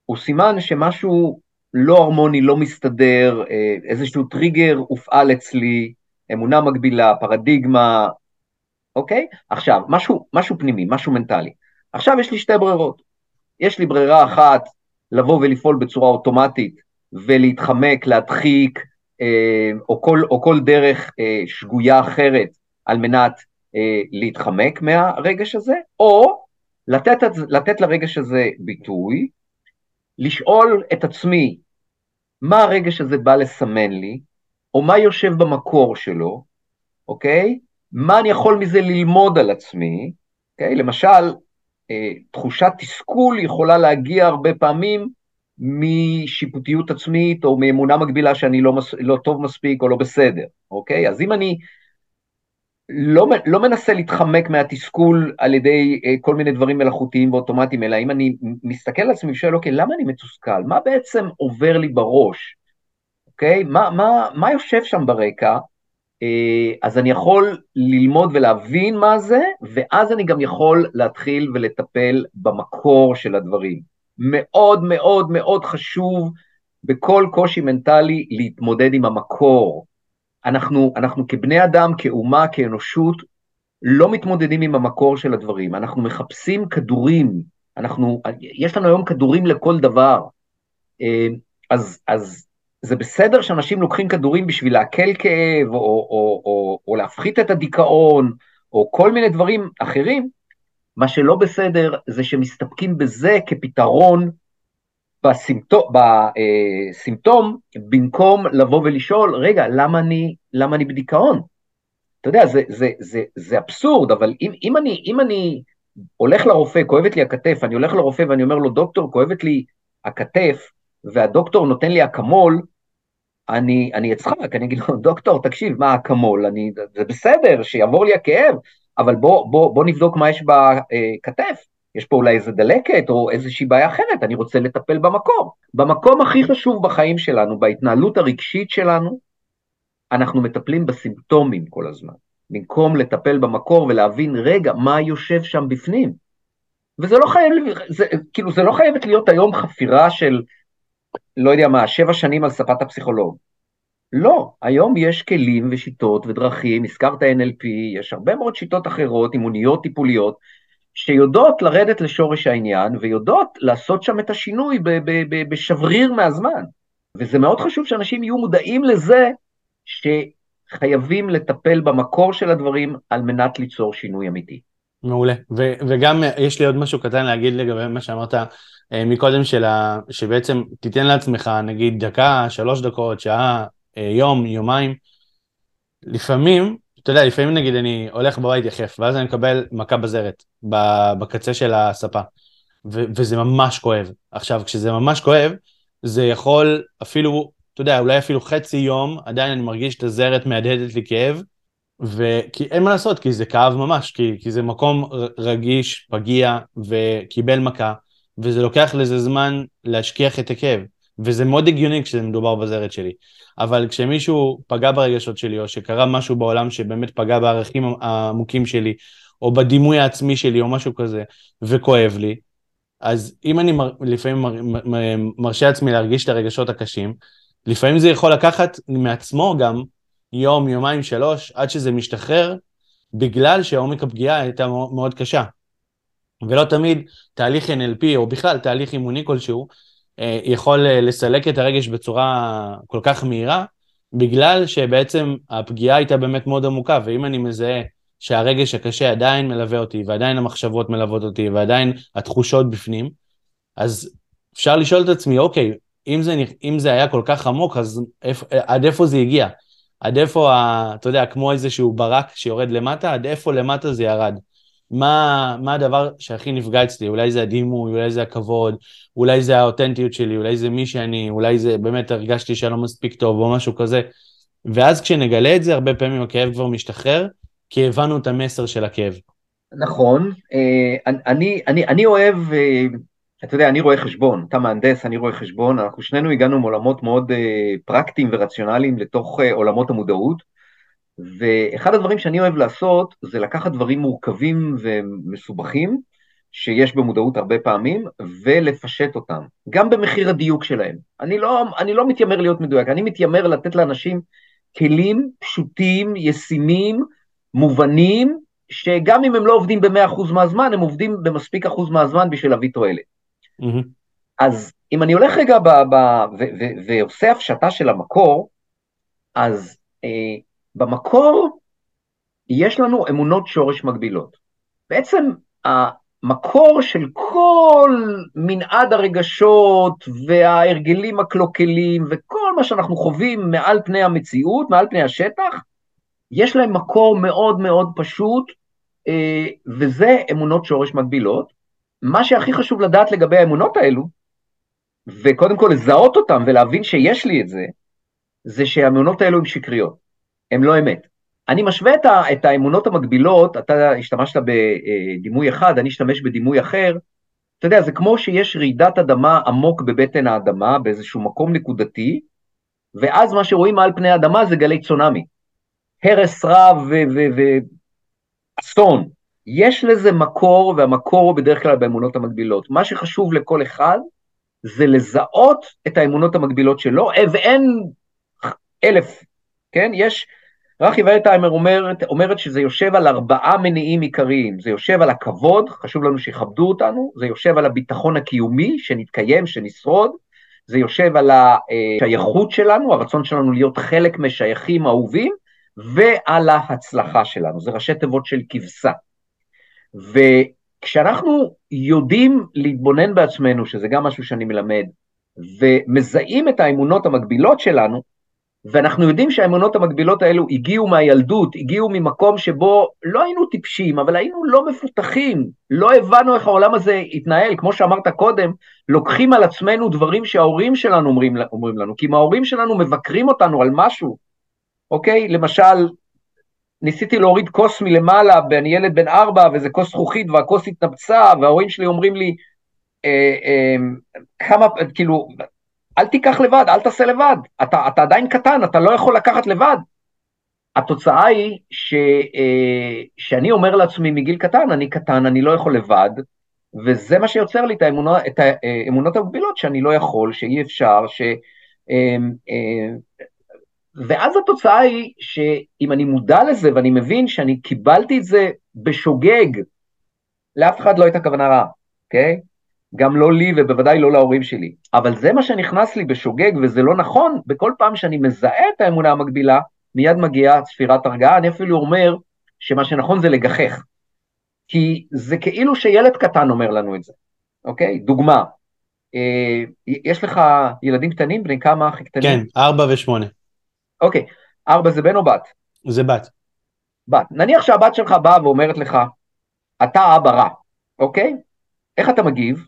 הוא סימן שמשהו לא הרמוני, לא מסתדר, אה, איזשהו טריגר הופעל אצלי, אמונה מגבילה, פרדיגמה, אוקיי? עכשיו, משהו, משהו פנימי, משהו מנטלי. עכשיו יש לי שתי ברירות. יש לי ברירה אחת, לבוא ולפעול בצורה אוטומטית ולהתחמק, להדחיק, אה, או, כל, או כל דרך אה, שגויה אחרת על מנת אה, להתחמק מהרגש הזה, או לתת, לתת לרגש הזה ביטוי, לשאול את עצמי מה הרגש הזה בא לסמן לי, או מה יושב במקור שלו, אוקיי? מה אני יכול מזה ללמוד על עצמי, אוקיי? למשל, תחושת תסכול יכולה להגיע הרבה פעמים משיפוטיות עצמית או מאמונה מגבילה שאני לא, מס, לא טוב מספיק או לא בסדר, אוקיי? אז אם אני לא, לא מנסה להתחמק מהתסכול על ידי אה, כל מיני דברים מלאכותיים ואוטומטיים, אלא אם אני מסתכל על עצמי ושואל, אוקיי, למה אני מתוסכל? מה בעצם עובר לי בראש? אוקיי? מה, מה, מה יושב שם ברקע? אה, אז אני יכול ללמוד ולהבין מה זה, ואז אני גם יכול להתחיל ולטפל במקור של הדברים. מאוד מאוד מאוד חשוב בכל קושי מנטלי להתמודד עם המקור. אנחנו, אנחנו כבני אדם, כאומה, כאנושות, לא מתמודדים עם המקור של הדברים, אנחנו מחפשים כדורים, אנחנו, יש לנו היום כדורים לכל דבר. אה, אז, אז זה בסדר שאנשים לוקחים כדורים בשביל להקל כאב, או, או, או, או, או להפחית את הדיכאון, או כל מיני דברים אחרים, מה שלא בסדר זה שמסתפקים בזה כפתרון בסימפטום, בסימפטום במקום לבוא ולשאול, רגע, למה אני, למה אני בדיכאון? אתה יודע, זה, זה, זה, זה אבסורד, אבל אם, אם, אני, אם אני הולך לרופא, כואבת לי הכתף, אני הולך לרופא ואני אומר לו, דוקטור, כואבת לי הכתף, והדוקטור נותן לי אקמול, אני, אני אצחק, אני אגיד לו, דוקטור, תקשיב, מה אקמול? אני, זה בסדר, שיעבור לי הכאב, אבל בוא, בוא, בוא נבדוק מה יש בכתף. יש פה אולי איזה דלקת או איזושהי בעיה אחרת, אני רוצה לטפל במקור. במקום הכי חשוב בחיים שלנו, בהתנהלות הרגשית שלנו, אנחנו מטפלים בסימפטומים כל הזמן, במקום לטפל במקור ולהבין, רגע, מה יושב שם בפנים? וזה לא חייב, זה, כאילו, זה לא חייבת להיות היום חפירה של לא יודע מה, שבע שנים על ספת הפסיכולוג. לא, היום יש כלים ושיטות ודרכים, הזכרת NLP, יש הרבה מאוד שיטות אחרות, אימוניות טיפוליות, שיודעות לרדת לשורש העניין ויודעות לעשות שם את השינוי בשבריר מהזמן. וזה מאוד חשוב שאנשים יהיו מודעים לזה שחייבים לטפל במקור של הדברים על מנת ליצור שינוי אמיתי. מעולה. ו- וגם יש לי עוד משהו קטן להגיד לגבי מה שאמרת מקודם שלה, שבעצם תיתן לעצמך נגיד דקה, שלוש דקות, שעה, אה, יום, יומיים. לפעמים, אתה יודע, לפעמים נגיד אני הולך בבית יחף, ואז אני מקבל מכה בזרת, בקצה של הספה. ו- וזה ממש כואב. עכשיו, כשזה ממש כואב, זה יכול אפילו, אתה יודע, אולי אפילו חצי יום, עדיין אני מרגיש את הזרת מהדהדת לי כאב, וכי אין מה לעשות, כי זה כאב ממש, כי, כי זה מקום רגיש, פגיע, וקיבל מכה, וזה לוקח לזה זמן להשכיח את הכאב, וזה מאוד הגיוני כשזה מדובר בזרת שלי. אבל כשמישהו פגע ברגשות שלי, או שקרה משהו בעולם שבאמת פגע בערכים העמוקים שלי, או בדימוי העצמי שלי, או משהו כזה, וכואב לי, אז אם אני מר, לפעמים מר, מר, מרשה לעצמי להרגיש את הרגשות הקשים, לפעמים זה יכול לקחת מעצמו גם יום, יומיים, שלוש, עד שזה משתחרר, בגלל שעומק הפגיעה הייתה מאוד קשה. ולא תמיד תהליך NLP, או בכלל תהליך אימוני כלשהו, אה, יכול אה, לסלק את הרגש בצורה כל כך מהירה, בגלל שבעצם הפגיעה הייתה באמת מאוד עמוקה, ואם אני מזהה שהרגש הקשה עדיין מלווה אותי, ועדיין המחשבות מלוות אותי, ועדיין התחושות בפנים, אז אפשר לשאול את עצמי, אוקיי, אם זה, אם זה היה כל כך עמוק, אז איפ, עד איפה זה הגיע? עד איפה, אתה יודע, כמו איזשהו ברק שיורד למטה, עד איפה למטה זה ירד? מה, מה הדבר שהכי נפגע אצלי? אולי זה הדימוי, אולי זה הכבוד, אולי זה האותנטיות שלי, אולי זה מי שאני, אולי זה באמת הרגשתי שאני לא מספיק טוב או משהו כזה. ואז כשנגלה את זה, הרבה פעמים הכאב כבר משתחרר, כי הבנו את המסר של הכאב. נכון, אה, אני, אני, אני אוהב, אה, אתה יודע, אני רואה חשבון, אתה מהנדס, אני רואה חשבון, אנחנו שנינו הגענו מעולמות מאוד אה, פרקטיים ורציונליים לתוך עולמות המודעות, ואחד הדברים שאני אוהב לעשות זה לקחת דברים מורכבים ומסובכים, שיש במודעות הרבה פעמים, ולפשט אותם, גם במחיר הדיוק שלהם. אני לא, אני לא מתיימר להיות מדויק, אני מתיימר לתת לאנשים כלים פשוטים, ישימים, מובנים, שגם אם הם לא עובדים ב-100% מהזמן, הם עובדים במספיק אחוז מהזמן בשביל להביא תועלת. Mm-hmm. אז אם אני הולך רגע ב- ב- ו- ו- ועושה הפשטה של המקור, אז אה, במקור יש לנו אמונות שורש מגבילות. בעצם המקור של כל מנעד הרגשות וההרגלים הקלוקלים וכל מה שאנחנו חווים מעל פני המציאות, מעל פני השטח, יש להם מקור מאוד מאוד פשוט, אה, וזה אמונות שורש מגבילות. מה שהכי חשוב לדעת לגבי האמונות האלו, וקודם כל לזהות אותן ולהבין שיש לי את זה, זה שהאמונות האלו הן שקריות, הן לא אמת. אני משווה את, ה, את האמונות המקבילות, אתה השתמשת בדימוי אחד, אני אשתמש בדימוי אחר. אתה יודע, זה כמו שיש רעידת אדמה עמוק בבטן האדמה, באיזשהו מקום נקודתי, ואז מה שרואים מעל פני האדמה זה גלי צונאמי. הרס רב ואסון. יש לזה מקור, והמקור הוא בדרך כלל באמונות המקבילות. מה שחשוב לכל אחד זה לזהות את האמונות המקבילות שלו, ואין אלף, כן? יש, רכי וייטהיימר אומרת, אומרת שזה יושב על ארבעה מניעים עיקריים. זה יושב על הכבוד, חשוב לנו שיכבדו אותנו, זה יושב על הביטחון הקיומי, שנתקיים, שנשרוד, זה יושב על השייכות שלנו, הרצון שלנו להיות חלק משייכים אהובים, ועל ההצלחה שלנו, זה ראשי תיבות של כבשה. וכשאנחנו יודעים להתבונן בעצמנו, שזה גם משהו שאני מלמד, ומזהים את האמונות המקבילות שלנו, ואנחנו יודעים שהאמונות המקבילות האלו הגיעו מהילדות, הגיעו ממקום שבו לא היינו טיפשים, אבל היינו לא מפותחים, לא הבנו איך העולם הזה התנהל, כמו שאמרת קודם, לוקחים על עצמנו דברים שההורים שלנו אומרים, אומרים לנו, כי אם ההורים שלנו מבקרים אותנו על משהו, אוקיי? למשל, ניסיתי להוריד כוס מלמעלה, ואני ילד בן ארבע, וזה כוס זכוכית, והכוס התנפצה, וההורים שלי אומרים לי, אה, אה, כמה, כאילו, אל תיקח לבד, אל תעשה לבד, אתה, אתה עדיין קטן, אתה לא יכול לקחת לבד. התוצאה היא ש, אה, שאני אומר לעצמי מגיל קטן, אני קטן, אני לא יכול לבד, וזה מה שיוצר לי את, האמונה, את האמונות המקבילות, שאני לא יכול, שאי אפשר, ש... אה, אה, ואז התוצאה היא שאם אני מודע לזה ואני מבין שאני קיבלתי את זה בשוגג, לאף אחד לא הייתה כוונה רעה, אוקיי? Okay? גם לא לי ובוודאי לא להורים שלי. אבל זה מה שנכנס לי בשוגג וזה לא נכון, בכל פעם שאני מזהה את האמונה המקבילה, מיד מגיעה צפירת הרגעה, אני אפילו אומר שמה שנכון זה לגחך. כי זה כאילו שילד קטן אומר לנו את זה, אוקיי? דוגמה, אה, יש לך ילדים קטנים, בני כמה הכי קטנים? כן, ארבע ושמונה. אוקיי, ארבע זה בן או בת? זה בת. בת. נניח שהבת שלך באה ואומרת לך, אתה אבא רע, אוקיי? איך אתה מגיב?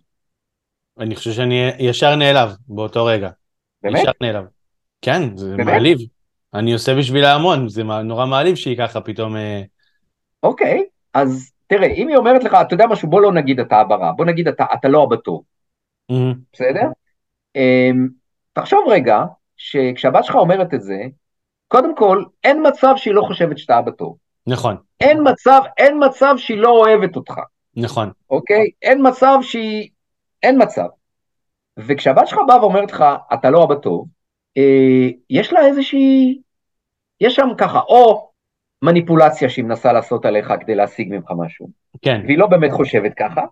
אני חושב שאני ישר נעלב באותו רגע. באמת? ישר נעלב. כן, זה באמת? מעליב. אני עושה בשבילה המון, זה נורא מעליב שהיא ככה פתאום... אה, אוקיי, אז תראה, אם היא אומרת לך, אתה יודע משהו, בוא לא נגיד אתה הבא, בוא נגיד אתה, אתה לא הבא טוב, מהמם. בסדר? אמ, תחשוב רגע, שכשהבת שלך אומרת את זה, קודם כל, אין מצב שהיא לא חושבת שאתה אבא טוב. נכון, אין מצב, אין מצב שהיא לא אוהבת אותך, נכון. אוקיי? אין מצב שהיא... אין מצב. וכשהבת שלך באה ואומרת לך, אתה לא אבא טוב, אה, יש לה איזושהי... יש שם ככה, או מניפולציה שהיא מנסה לעשות עליך כדי להשיג ממך משהו, כן, והיא לא באמת חושבת ככה,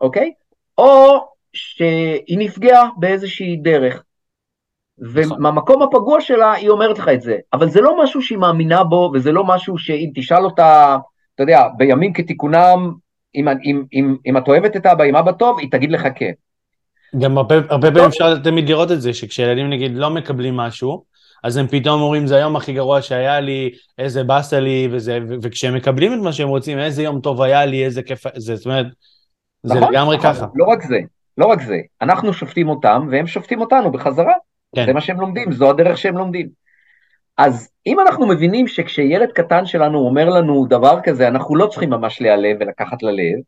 אוקיי? או שהיא נפגעה באיזושהי דרך. נכון. ומהמקום הפגוע שלה היא אומרת לך את זה, אבל זה לא משהו שהיא מאמינה בו, וזה לא משהו שאם תשאל אותה, אתה יודע, בימים כתיקונם, אם, אם, אם, אם את אוהבת את אבא, אם אבא טוב, היא תגיד לך כן. גם הרבה הרבה פעמים אפשר תמיד לראות את זה, שכשילדים נגיד לא מקבלים משהו, אז הם פתאום אומרים, זה היום הכי גרוע שהיה לי, איזה באסה לי, וזה, ו- וכשהם מקבלים את מה שהם רוצים, איזה יום טוב היה לי, איזה כיף, זה, זאת אומרת, זה נכון? לגמרי נכון, ככה. לא רק זה, לא רק זה, אנחנו שופטים אותם והם שופטים אותנו בחזרה. כן, זה מה שהם לומדים, זו הדרך שהם לומדים. אז אם אנחנו מבינים שכשילד קטן שלנו אומר לנו דבר כזה, אנחנו לא צריכים ממש להיעלב ולקחת ללב,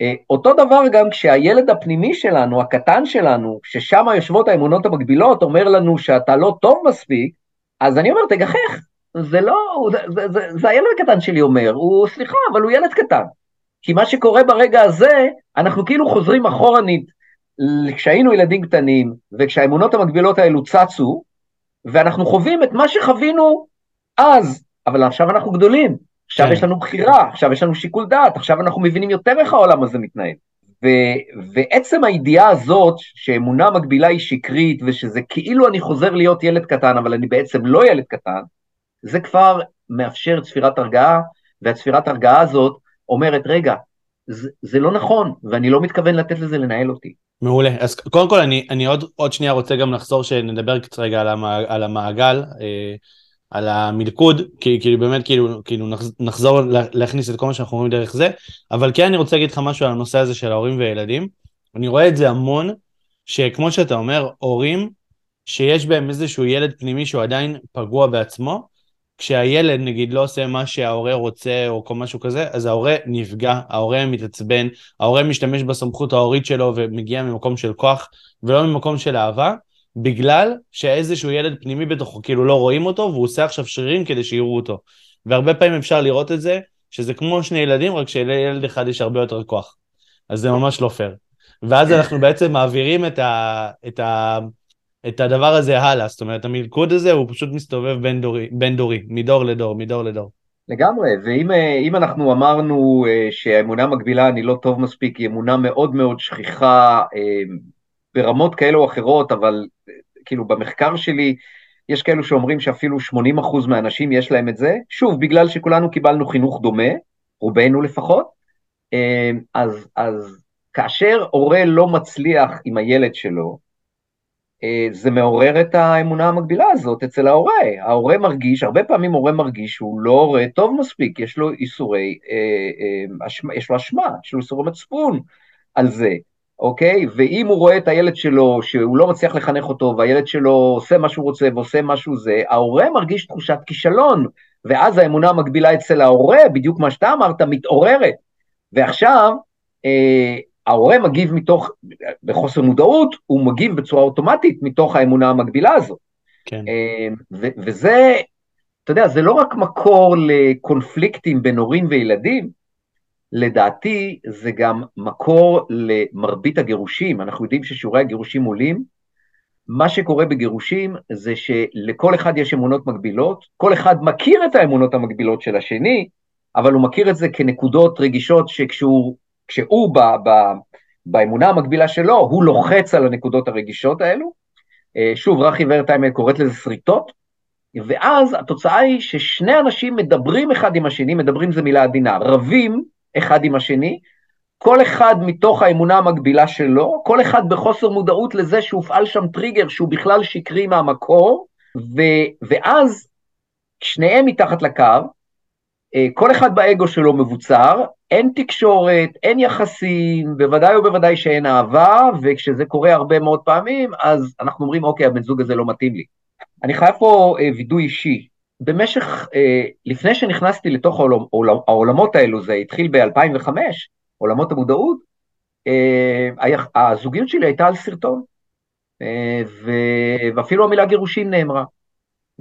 אה, אותו דבר גם כשהילד הפנימי שלנו, הקטן שלנו, ששם יושבות האמונות המקבילות, אומר לנו שאתה לא טוב מספיק, אז אני אומר, תגחך, זה לא, זה, זה, זה, זה הילד הקטן שלי אומר, הוא, סליחה, אבל הוא ילד קטן. כי מה שקורה ברגע הזה, אנחנו כאילו חוזרים אחורנית כשהיינו ילדים קטנים, וכשהאמונות המקבילות האלו צצו, ואנחנו חווים את מה שחווינו אז, אבל עכשיו אנחנו גדולים, עכשיו כן. יש לנו בחירה, עכשיו יש לנו שיקול דעת, עכשיו אנחנו מבינים יותר איך העולם הזה מתנהל. ו- ועצם הידיעה הזאת שאמונה מקבילה היא שקרית, ושזה כאילו אני חוזר להיות ילד קטן, אבל אני בעצם לא ילד קטן, זה כבר מאפשר צפירת הרגעה, והצפירת הרגעה הזאת אומרת, רגע, זה, זה לא נכון, ואני לא מתכוון לתת לזה לנהל אותי. מעולה. אז קודם כל, אני, אני עוד, עוד שנייה רוצה גם לחזור, שנדבר קצת רגע על, המעג, על המעגל, אה, על המלכוד, כי כאילו באמת כאילו, כאילו נחז- נחזור לה- להכניס את כל מה שאנחנו רואים דרך זה, אבל כן אני רוצה להגיד לך משהו על הנושא הזה של ההורים וילדים. אני רואה את זה המון, שכמו שאתה אומר, הורים שיש בהם איזשהו ילד פנימי שהוא עדיין פגוע בעצמו, כשהילד נגיד לא עושה מה שההורה רוצה או כל משהו כזה, אז ההורה נפגע, ההורה מתעצבן, ההורה משתמש בסמכות ההורית שלו ומגיע ממקום של כוח ולא ממקום של אהבה, בגלל שאיזשהו ילד פנימי בתוכו כאילו לא רואים אותו והוא עושה עכשיו שרירים כדי שיראו אותו. והרבה פעמים אפשר לראות את זה, שזה כמו שני ילדים, רק שלילד אחד יש הרבה יותר כוח. אז זה ממש לא פייר. ואז אנחנו בעצם מעבירים את, ה, את, ה, את הדבר הזה הלאה, זאת אומרת המלכוד הזה הוא פשוט מסתובב בין דורי, בין דורי מדור לדור, מדור לדור. לגמרי, ואם אה, אנחנו אמרנו אה, שהאמונה המקבילה אני לא טוב מספיק, היא אמונה מאוד מאוד שכיחה אה, ברמות כאלה או אחרות, אבל כאילו במחקר שלי יש כאלו שאומרים שאפילו 80% מהאנשים יש להם את זה, שוב, בגלל שכולנו קיבלנו חינוך דומה, רובנו לפחות, אז, אז כאשר הורה לא מצליח עם הילד שלו, זה מעורר את האמונה המקבילה הזאת אצל ההורה. ההורה מרגיש, הרבה פעמים הורה מרגיש שהוא לא הורה טוב מספיק, יש לו איסורי, אה, אה, יש לו אשמה, יש לו איסורי מצפון על זה, אוקיי? ואם הוא רואה את הילד שלו, שהוא לא מצליח לחנך אותו, והילד שלו עושה מה שהוא רוצה ועושה משהו זה, ההורה מרגיש תחושת כישלון, ואז האמונה המקבילה אצל ההורה, בדיוק מה שאתה אמרת, מתעוררת. ועכשיו, אה, ההורה מגיב מתוך, בחוסר מודעות, הוא מגיב בצורה אוטומטית מתוך האמונה המקבילה הזאת. כן. אה, ו- וזה, אתה יודע, זה לא רק מקור לקונפליקטים בין הורים וילדים, לדעתי זה גם מקור למרבית הגירושים. אנחנו יודעים ששיעורי הגירושים עולים. מה שקורה בגירושים זה שלכל אחד יש אמונות מקבילות, כל אחד מכיר את האמונות המקבילות של השני, אבל הוא מכיר את זה כנקודות רגישות שכשהוא כשהוא ב, ב, באמונה המקבילה שלו, הוא לוחץ על הנקודות הרגישות האלו. אה, שוב, רכי ורטהיימר קוראת לזה שריטות, ואז התוצאה היא ששני אנשים מדברים אחד עם השני, מדברים זה מילה עדינה, רבים אחד עם השני, כל אחד מתוך האמונה המקבילה שלו, כל אחד בחוסר מודעות לזה שהופעל שם טריגר שהוא בכלל שקרי מהמקור, ו, ואז שניהם מתחת לקו, כל אחד באגו שלו מבוצר, אין תקשורת, אין יחסים, בוודאי ובוודאי שאין אהבה, וכשזה קורה הרבה מאוד פעמים, אז אנחנו אומרים, אוקיי, הבן זוג הזה לא מתאים לי. אני חייב פה אה, וידוי אישי. במשך, אה, לפני שנכנסתי לתוך העולמ, העולמ, העולמות האלו, זה התחיל ב-2005, עולמות המודעות, אה, הזוגיות שלי הייתה על סרטון, אה, ואפילו המילה גירושים נאמרה.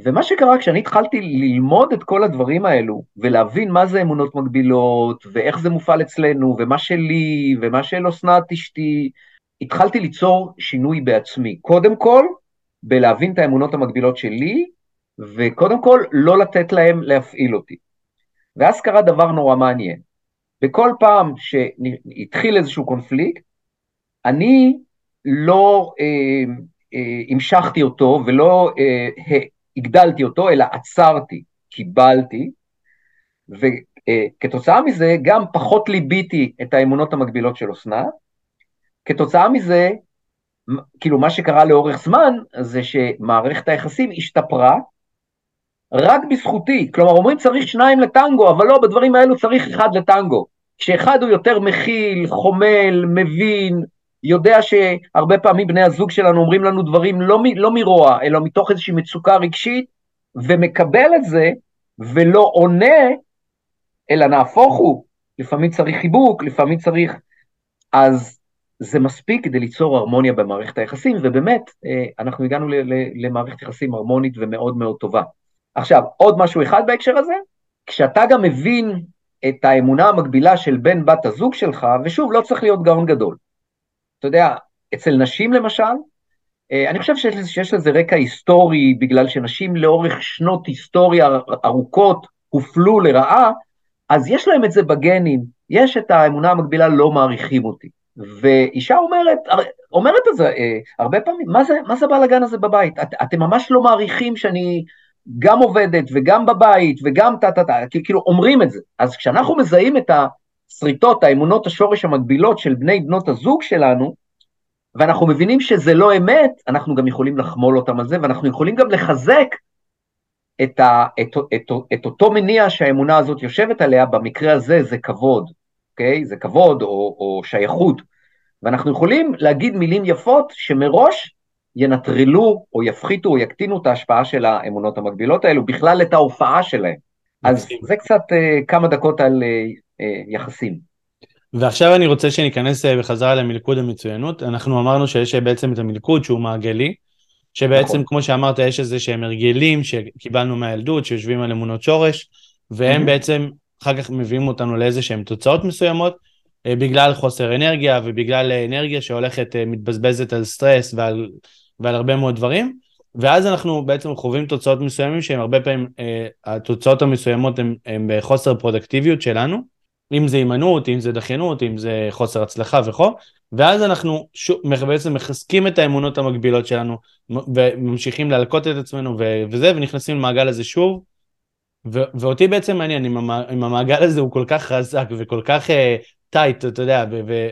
ומה שקרה כשאני התחלתי ללמוד את כל הדברים האלו, ולהבין מה זה אמונות מגבילות, ואיך זה מופעל אצלנו, ומה שלי, ומה של אסנת אשתי, התחלתי ליצור שינוי בעצמי. קודם כל, בלהבין את האמונות המגבילות שלי, וקודם כל, לא לתת להם להפעיל אותי. ואז קרה דבר נורא מעניין. בכל פעם שהתחיל איזשהו קונפליקט, אני לא אה, אה, המשכתי אותו ולא אה, הגדלתי אותו, אלא עצרתי, קיבלתי, וכתוצאה מזה גם פחות ליביתי את האמונות המקבילות של אסנת, כתוצאה מזה, כאילו מה שקרה לאורך זמן, זה שמערכת היחסים השתפרה, רק בזכותי, כלומר אומרים צריך שניים לטנגו, אבל לא, בדברים האלו צריך אחד לטנגו. כשאחד הוא יותר מכיל, חומל, מבין, יודע שהרבה פעמים בני הזוג שלנו אומרים לנו דברים לא, לא מרוע, אלא מתוך איזושהי מצוקה רגשית, ומקבל את זה, ולא עונה, אלא נהפוך הוא, לפעמים צריך חיבוק, לפעמים צריך... אז זה מספיק כדי ליצור הרמוניה במערכת היחסים, ובאמת, אה, אנחנו הגענו למערכת יחסים הרמונית ומאוד מאוד טובה. עכשיו, עוד משהו אחד בהקשר הזה, כשאתה גם מבין את האמונה המקבילה של בן בת הזוג שלך, ושוב, לא צריך להיות גאון גדול. אתה יודע, אצל נשים למשל, אה, אני חושב שיש, שיש לזה רקע היסטורי, בגלל שנשים לאורך שנות היסטוריה ארוכות הופלו לרעה, אז יש להם את זה בגנים, יש את האמונה המקבילה לא מעריכים אותי. ואישה אומרת, אומרת את זה אה, הרבה פעמים, מה זה, מה זה הבלאגן הזה בבית? את, אתם ממש לא מעריכים שאני גם עובדת וגם בבית וגם טה-טה-טה, כאילו אומרים את זה. אז כשאנחנו מזהים את השריטות, האמונות השורש המקבילות של בני בנות הזוג שלנו, ואנחנו מבינים שזה לא אמת, אנחנו גם יכולים לחמול אותם על זה, ואנחנו יכולים גם לחזק את, ה, את, את, את אותו מניע שהאמונה הזאת יושבת עליה, במקרה הזה זה כבוד, אוקיי? זה כבוד או, או שייכות. ואנחנו יכולים להגיד מילים יפות שמראש ינטרלו או יפחיתו או יקטינו את ההשפעה של האמונות המקבילות האלו, בכלל את ההופעה שלהם. אז זה קצת uh, כמה דקות על uh, uh, יחסים. ועכשיו אני רוצה שניכנס בחזרה למלכוד המצוינות. אנחנו אמרנו שיש בעצם את המלכוד שהוא מעגלי, שבעצם נכון. כמו שאמרת יש איזה שהם הרגלים שקיבלנו מהילדות שיושבים על אמונות שורש, והם mm-hmm. בעצם אחר כך מביאים אותנו לאיזה שהם תוצאות מסוימות, בגלל חוסר אנרגיה ובגלל אנרגיה שהולכת מתבזבזת על סטרס ועל ועל הרבה מאוד דברים, ואז אנחנו בעצם חווים תוצאות מסוימים שהן הרבה פעמים, אה, התוצאות המסוימות הן בחוסר פרודקטיביות שלנו, אם זה הימנעות, אם זה דחיינות, אם זה חוסר הצלחה וכו', ואז אנחנו שוב, בעצם מחזקים את האמונות המקבילות שלנו, וממשיכים להלקות את עצמנו וזה, ונכנסים למעגל הזה שוב, ואותי בעצם מעניין, אם, המ- אם המעגל הזה הוא כל כך חזק וכל כך טייט, uh, אתה יודע,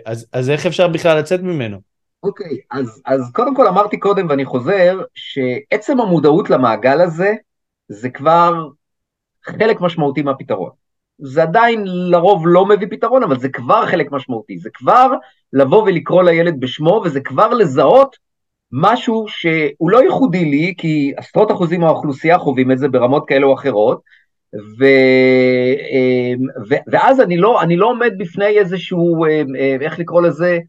אז, אז איך אפשר בכלל לצאת ממנו? אוקיי, אז, אז קודם כל אמרתי קודם ואני חוזר, שעצם המודעות למעגל הזה, זה כבר חלק משמעותי מהפתרון. זה עדיין לרוב לא מביא פתרון, אבל זה כבר חלק משמעותי. זה כבר לבוא ולקרוא לילד בשמו, וזה כבר לזהות משהו שהוא לא ייחודי לי, כי עשרות אחוזים מהאוכלוסייה חווים את זה ברמות כאלה או אחרות, ו, אמ, ו, ואז אני לא, אני לא עומד בפני איזשהו, אמ, אה, איך לקרוא לזה,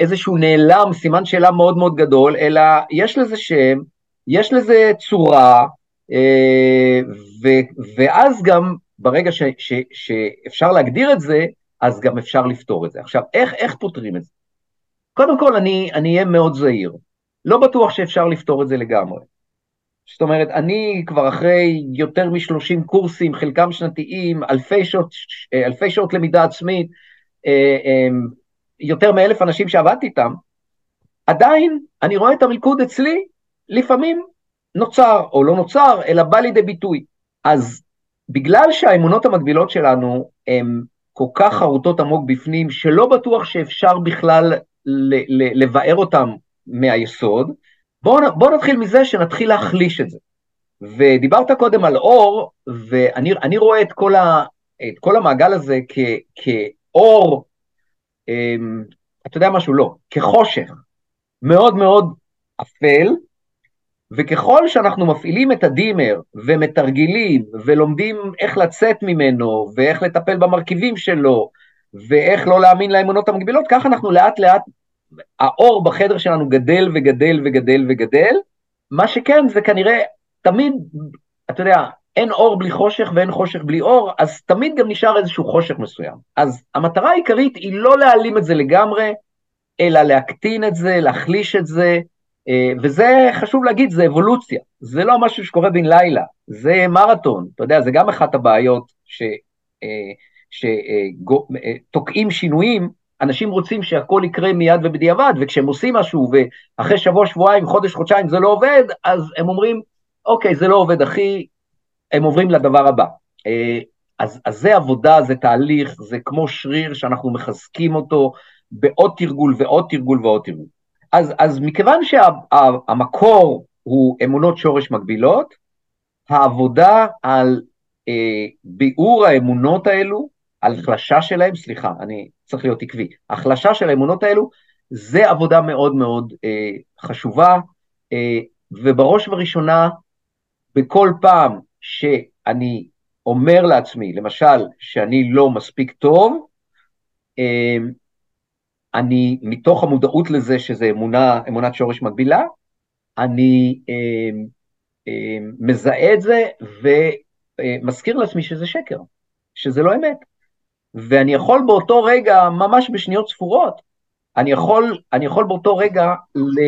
איזשהו נעלם, סימן שאלה מאוד מאוד גדול, אלא יש לזה שם, יש לזה צורה, אה, ו, ואז גם ברגע ש, ש, שאפשר להגדיר את זה, אז גם אפשר לפתור את זה. עכשיו, איך, איך פותרים את זה? קודם כל, אני אהיה מאוד זהיר. לא בטוח שאפשר לפתור את זה לגמרי. זאת אומרת, אני כבר אחרי יותר מ-30 קורסים, חלקם שנתיים, אלפי שעות, אלפי שעות למידה עצמית, אה, אה, יותר מאלף אנשים שעבדתי איתם, עדיין אני רואה את המלכוד אצלי, לפעמים נוצר או לא נוצר, אלא בא לידי ביטוי. אז בגלל שהאמונות המקבילות שלנו הן כל כך חרוטות עמוק בפנים, שלא בטוח שאפשר בכלל לבאר אותן מהיסוד, בואו בוא נתחיל מזה שנתחיל להחליש את זה. ודיברת קודם על אור, ואני רואה את כל, ה, את כל המעגל הזה כ, כאור, אתה יודע משהו? לא, כחושך, מאוד מאוד אפל, וככל שאנחנו מפעילים את הדימר ומתרגלים ולומדים איך לצאת ממנו ואיך לטפל במרכיבים שלו ואיך לא להאמין לאמונות המקבילות, ככה אנחנו לאט לאט, האור בחדר שלנו גדל וגדל וגדל וגדל, מה שכן זה כנראה תמיד, אתה יודע, אין אור בלי חושך ואין חושך בלי אור, אז תמיד גם נשאר איזשהו חושך מסוים. אז המטרה העיקרית היא לא להעלים את זה לגמרי, אלא להקטין את זה, להחליש את זה, אה, וזה חשוב להגיד, זה אבולוציה, זה לא משהו שקורה בן לילה, זה מרתון, אתה יודע, זה גם אחת הבעיות שתוקעים אה, אה, שינויים, אנשים רוצים שהכל יקרה מיד ובדיעבד, וכשהם עושים משהו ואחרי שבוע, שבועיים, חודש, חודשיים זה לא עובד, אז הם אומרים, אוקיי, זה לא עובד אחי, הם עוברים לדבר הבא. אז, אז זה עבודה, זה תהליך, זה כמו שריר שאנחנו מחזקים אותו בעוד תרגול ועוד תרגול ועוד תרגול. אז, אז מכיוון שהמקור שה, הוא אמונות שורש מקבילות, העבודה על אה, ביאור האמונות האלו, על החלשה שלהם, סליחה, אני צריך להיות עקבי, החלשה של האמונות האלו, זה עבודה מאוד מאוד אה, חשובה, אה, ובראש ובראשונה, בכל פעם שאני אומר לעצמי, למשל, שאני לא מספיק טוב, אה, אני, מתוך המודעות לזה שזה אמונה, אמונת שורש מקבילה, אני אה, אה, מזהה את זה ומזכיר לעצמי שזה שקר, שזה לא אמת. ואני יכול באותו רגע, ממש בשניות ספורות, אני יכול, אני יכול באותו רגע ל,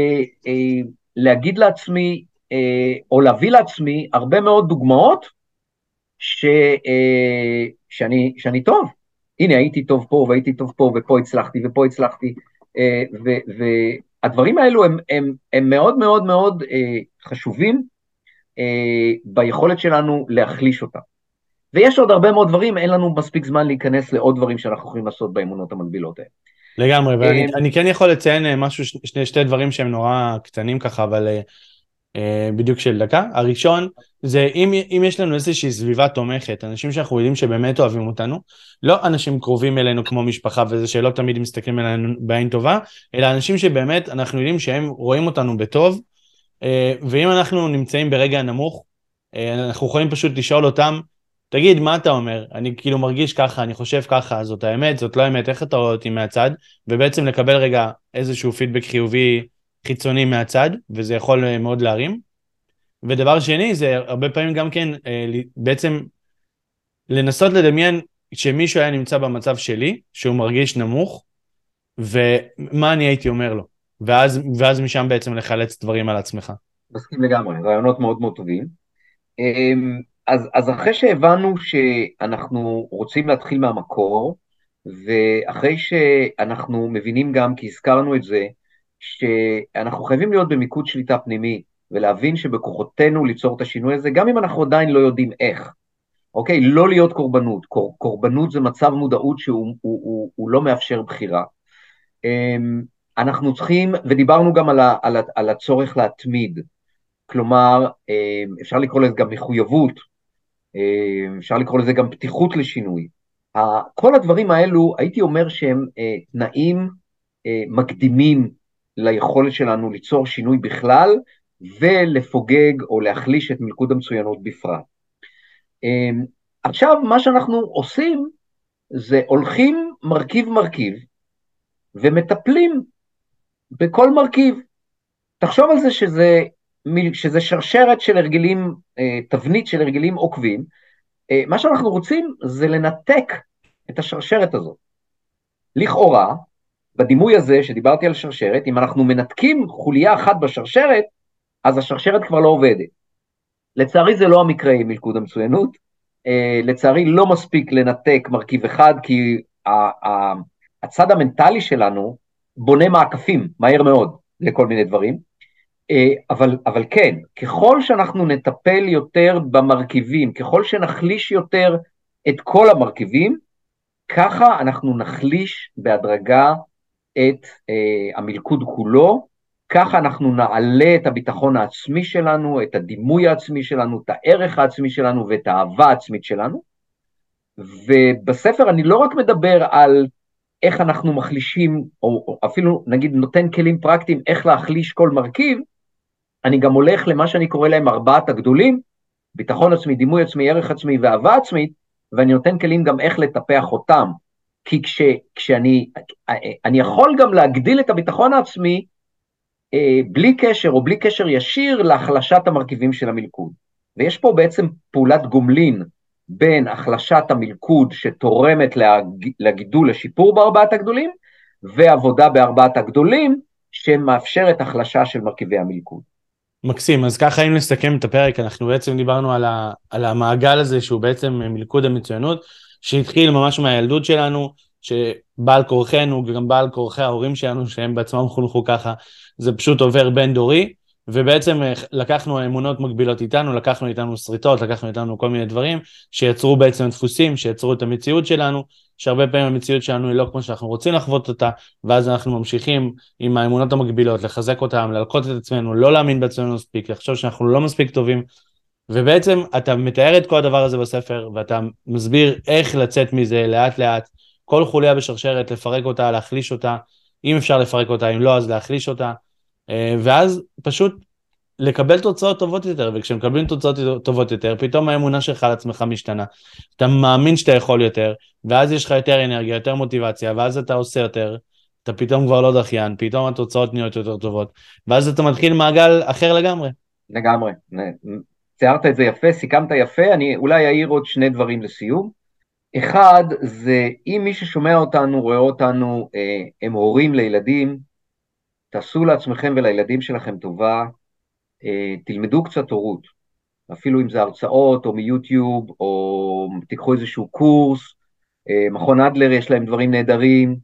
להגיד לעצמי, או להביא לעצמי הרבה מאוד דוגמאות ש, אה, שאני, שאני טוב, הנה הייתי טוב פה והייתי טוב פה ופה הצלחתי ופה הצלחתי, אה, והדברים האלו הם, הם, הם מאוד מאוד מאוד אה, חשובים אה, ביכולת שלנו להחליש אותם. ויש עוד הרבה מאוד דברים, אין לנו מספיק זמן להיכנס לעוד דברים שאנחנו יכולים לעשות באמונות המקבילות האלה. לגמרי, ואני כן יכול לציין משהו, שני, שתי דברים שהם נורא קטנים ככה, אבל אה, בדיוק של דקה. הראשון זה אם, אם יש לנו איזושהי סביבה תומכת, אנשים שאנחנו יודעים שבאמת אוהבים אותנו, לא אנשים קרובים אלינו כמו משפחה וזה שלא תמיד מסתכלים עלינו בעין טובה, אלא אנשים שבאמת אנחנו יודעים שהם רואים אותנו בטוב, אה, ואם אנחנו נמצאים ברגע נמוך, אה, אנחנו יכולים פשוט לשאול אותם, תגיד, מה אתה אומר? אני כאילו מרגיש ככה, אני חושב ככה, זאת האמת, זאת לא האמת, איך אתה רואה אותי מהצד? ובעצם לקבל רגע איזשהו פידבק חיובי חיצוני מהצד, וזה יכול אה, מאוד להרים. ודבר שני, זה הרבה פעמים גם כן אה, בעצם לנסות לדמיין שמישהו היה נמצא במצב שלי, שהוא מרגיש נמוך, ומה אני הייתי אומר לו. ואז, ואז משם בעצם לחלץ דברים על עצמך. מסכים לגמרי, רעיונות מאוד מאוד טובים. אמ, אז, אז אחרי שהבנו שאנחנו רוצים להתחיל מהמקור, ואחרי שאנחנו מבינים גם, כי הזכרנו את זה, שאנחנו חייבים להיות במיקוד שליטה פנימי, ולהבין שבכוחותינו ליצור את השינוי הזה, גם אם אנחנו עדיין לא יודעים איך. אוקיי? לא להיות קורבנות. קור, קורבנות זה מצב מודעות שהוא הוא, הוא, הוא לא מאפשר בחירה. אמ, אנחנו צריכים, ודיברנו גם על, ה, על, ה, על הצורך להתמיד, כלומר, אמ, אפשר לקרוא לזה גם מחויבות, אמ, אפשר לקרוא לזה גם פתיחות לשינוי. כל הדברים האלו, הייתי אומר שהם אה, תנאים אה, מקדימים ליכולת שלנו ליצור שינוי בכלל ולפוגג או להחליש את מלכוד המצוינות בפרט. אמ, עכשיו, מה שאנחנו עושים זה הולכים מרכיב מרכיב ומטפלים בכל מרכיב. תחשוב על זה שזה, שזה שרשרת של הרגלים, אה, תבנית של הרגלים עוקבים. אה, מה שאנחנו רוצים זה לנתק את השרשרת הזאת. לכאורה, בדימוי הזה שדיברתי על שרשרת, אם אנחנו מנתקים חוליה אחת בשרשרת, אז השרשרת כבר לא עובדת. לצערי זה לא המקרה עם מלכוד המצוינות, uh, לצערי לא מספיק לנתק מרכיב אחד, כי הצד המנטלי שלנו בונה מעקפים מהר מאוד לכל מיני דברים, uh, אבל, אבל כן, ככל שאנחנו נטפל יותר במרכיבים, ככל שנחליש יותר את כל המרכיבים, ככה אנחנו נחליש בהדרגה את uh, המלכוד כולו, ככה אנחנו נעלה את הביטחון העצמי שלנו, את הדימוי העצמי שלנו, את הערך העצמי שלנו ואת האהבה העצמית שלנו. ובספר אני לא רק מדבר על איך אנחנו מחלישים, או, או אפילו נגיד נותן כלים פרקטיים איך להחליש כל מרכיב, אני גם הולך למה שאני קורא להם ארבעת הגדולים, ביטחון עצמי, דימוי עצמי, ערך עצמי ואהבה עצמית, ואני נותן כלים גם איך לטפח אותם. כי כש, כשאני אני יכול גם להגדיל את הביטחון העצמי אה, בלי קשר או בלי קשר ישיר להחלשת המרכיבים של המלכוד. ויש פה בעצם פעולת גומלין בין החלשת המלכוד שתורמת לגידול, לשיפור בארבעת הגדולים, ועבודה בארבעת הגדולים שמאפשרת החלשה של מרכיבי המלכוד. מקסים, אז ככה אם נסכם את הפרק, אנחנו בעצם דיברנו על, ה, על המעגל הזה שהוא בעצם מלכוד המצוינות, שהתחיל ממש מהילדות שלנו, שבעל כורחנו וגם בעל כורחי ההורים שלנו, שהם בעצמם חונכו ככה, זה פשוט עובר בין דורי, ובעצם אה, לקחנו אמונות מקבילות איתנו, לקחנו איתנו שריטות, לקחנו איתנו כל מיני דברים, שיצרו בעצם דפוסים, שיצרו את המציאות שלנו, שהרבה פעמים המציאות שלנו היא לא כמו שאנחנו רוצים לחוות אותה, ואז אנחנו ממשיכים עם האמונות המקבילות, לחזק אותן, להלקות את עצמנו, לא להאמין בעצמנו מספיק, לחשוב שאנחנו לא מספיק טובים, ובעצם אתה מתאר את כל הדבר הזה בספר, ואתה מסביר איך לצאת מזה לאט לאט, כל חוליה בשרשרת, לפרק אותה, להחליש אותה, אם אפשר לפרק אותה, אם לא, אז להחליש אותה, אה, ואז פשוט לקבל תוצאות טובות יותר, וכשמקבלים תוצאות טובות יותר, פתאום האמונה שלך על עצמך משתנה. אתה מאמין שאתה יכול יותר, ואז יש לך יותר אנרגיה, יותר מוטיבציה, ואז אתה עושה יותר, אתה פתאום כבר לא דחיין, פתאום התוצאות נהיות יותר טובות, ואז אתה מתחיל מעגל אחר לגמרי. לגמרי. ציירת את זה יפה, סיכמת יפה, אני אולי אעיר עוד שני דברים לסיום. אחד, זה אם מי ששומע אותנו, רואה אותנו, אה, הם הורים לילדים, תעשו לעצמכם ולילדים שלכם טובה, אה, תלמדו קצת הורות, אפילו אם זה הרצאות או מיוטיוב, או תיקחו איזשהו קורס, אה, מכון אדלר יש להם דברים נהדרים,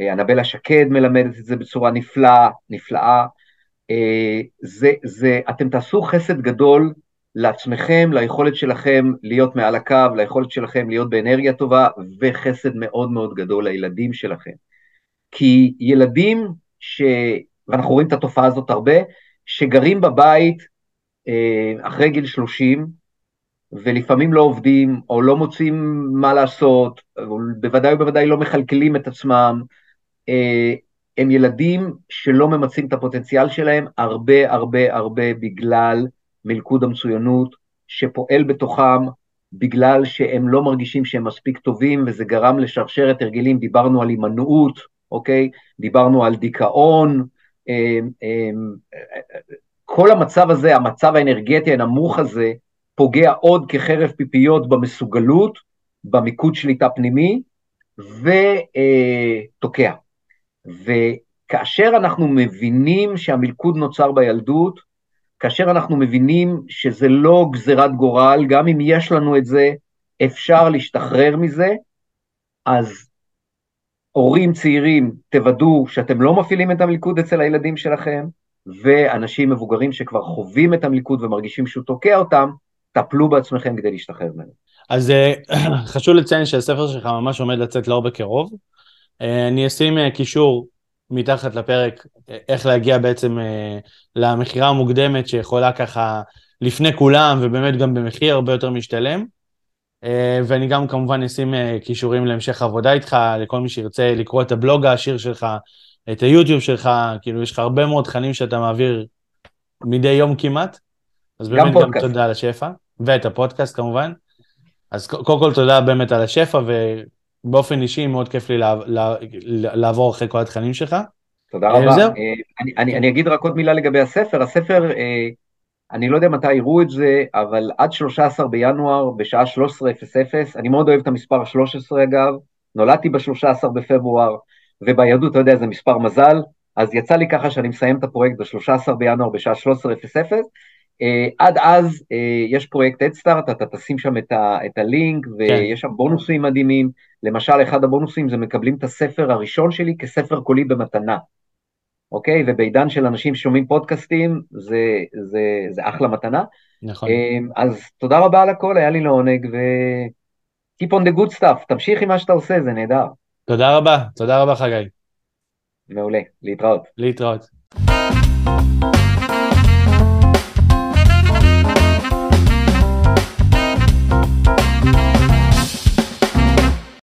אה, אנבלה שקד מלמדת את זה בצורה נפלאה, נפלאה. זה, זה, אתם תעשו חסד גדול לעצמכם, ליכולת שלכם להיות מעל הקו, ליכולת שלכם להיות באנרגיה טובה, וחסד מאוד מאוד גדול לילדים שלכם. כי ילדים ש... ואנחנו רואים את התופעה הזאת הרבה, שגרים בבית אה, אחרי גיל 30, ולפעמים לא עובדים, או לא מוצאים מה לעשות, בוודאי ובוודאי לא מכלכלים את עצמם, אה, הם ילדים שלא ממצים את הפוטנציאל שלהם הרבה הרבה הרבה בגלל מלכוד המצוינות שפועל בתוכם, בגלל שהם לא מרגישים שהם מספיק טובים, וזה גרם לשרשרת הרגלים, דיברנו על הימנעות, אוקיי? דיברנו על דיכאון, אמ, אמ, כל המצב הזה, המצב האנרגטי הנמוך הזה, פוגע עוד כחרב פיפיות במסוגלות, במיקוד שליטה פנימי, ותוקע. וכאשר אנחנו מבינים שהמלכוד נוצר בילדות, כאשר אנחנו מבינים שזה לא גזירת גורל, גם אם יש לנו את זה, אפשר להשתחרר מזה, אז הורים צעירים, תוודאו שאתם לא מפעילים את המלכוד אצל הילדים שלכם, ואנשים מבוגרים שכבר חווים את המלכוד ומרגישים שהוא תוקע אותם, טפלו בעצמכם כדי להשתחרר ממנו. אז אה, חשוב לציין שהספר שלך ממש עומד לצאת לאור בקרוב. אה, אני אשים אה, קישור מתחת לפרק איך להגיע בעצם למכירה המוקדמת שיכולה ככה לפני כולם ובאמת גם במחיר הרבה יותר משתלם. אה, ואני גם כמובן אשים אה, כישורים להמשך עבודה איתך, לכל מי שירצה לקרוא את הבלוג העשיר שלך, את היוטיוב שלך, כאילו יש לך הרבה מאוד תכנים שאתה מעביר מדי יום כמעט, אז באמת גם, גם תודה על השפע, ואת הפודקאסט כמובן. אז קודם כל תודה באמת על השפע, ובאופן אישי מאוד כיף לי לעבור אחרי כל התכנים שלך. תודה רבה. אני, אני, אני אגיד רק עוד מילה לגבי הספר. הספר, אני לא יודע מתי יראו את זה, אבל עד 13 בינואר בשעה 13:00, אני מאוד אוהב את המספר 13 אגב, נולדתי ב-13 בפברואר, וביהדות, אתה יודע, זה מספר מזל, אז יצא לי ככה שאני מסיים את הפרויקט ב-13 בינואר בשעה 13:00. Uh, עד אז uh, יש פרויקט אדסטארט, אתה תשים שם את, ה, את הלינק, ויש כן. שם בונוסים מדהימים. למשל, אחד הבונוסים זה מקבלים את הספר הראשון שלי כספר קולי במתנה. אוקיי? ובעידן של אנשים ששומעים פודקאסטים, זה, זה, זה אחלה מתנה. נכון. אמ, אז תודה רבה על הכל, היה לי לעונג, ו... Keep on the good stuff, תמשיך עם מה שאתה עושה, זה נהדר. תודה רבה, תודה רבה חגי. מעולה, להתראות. להתראות.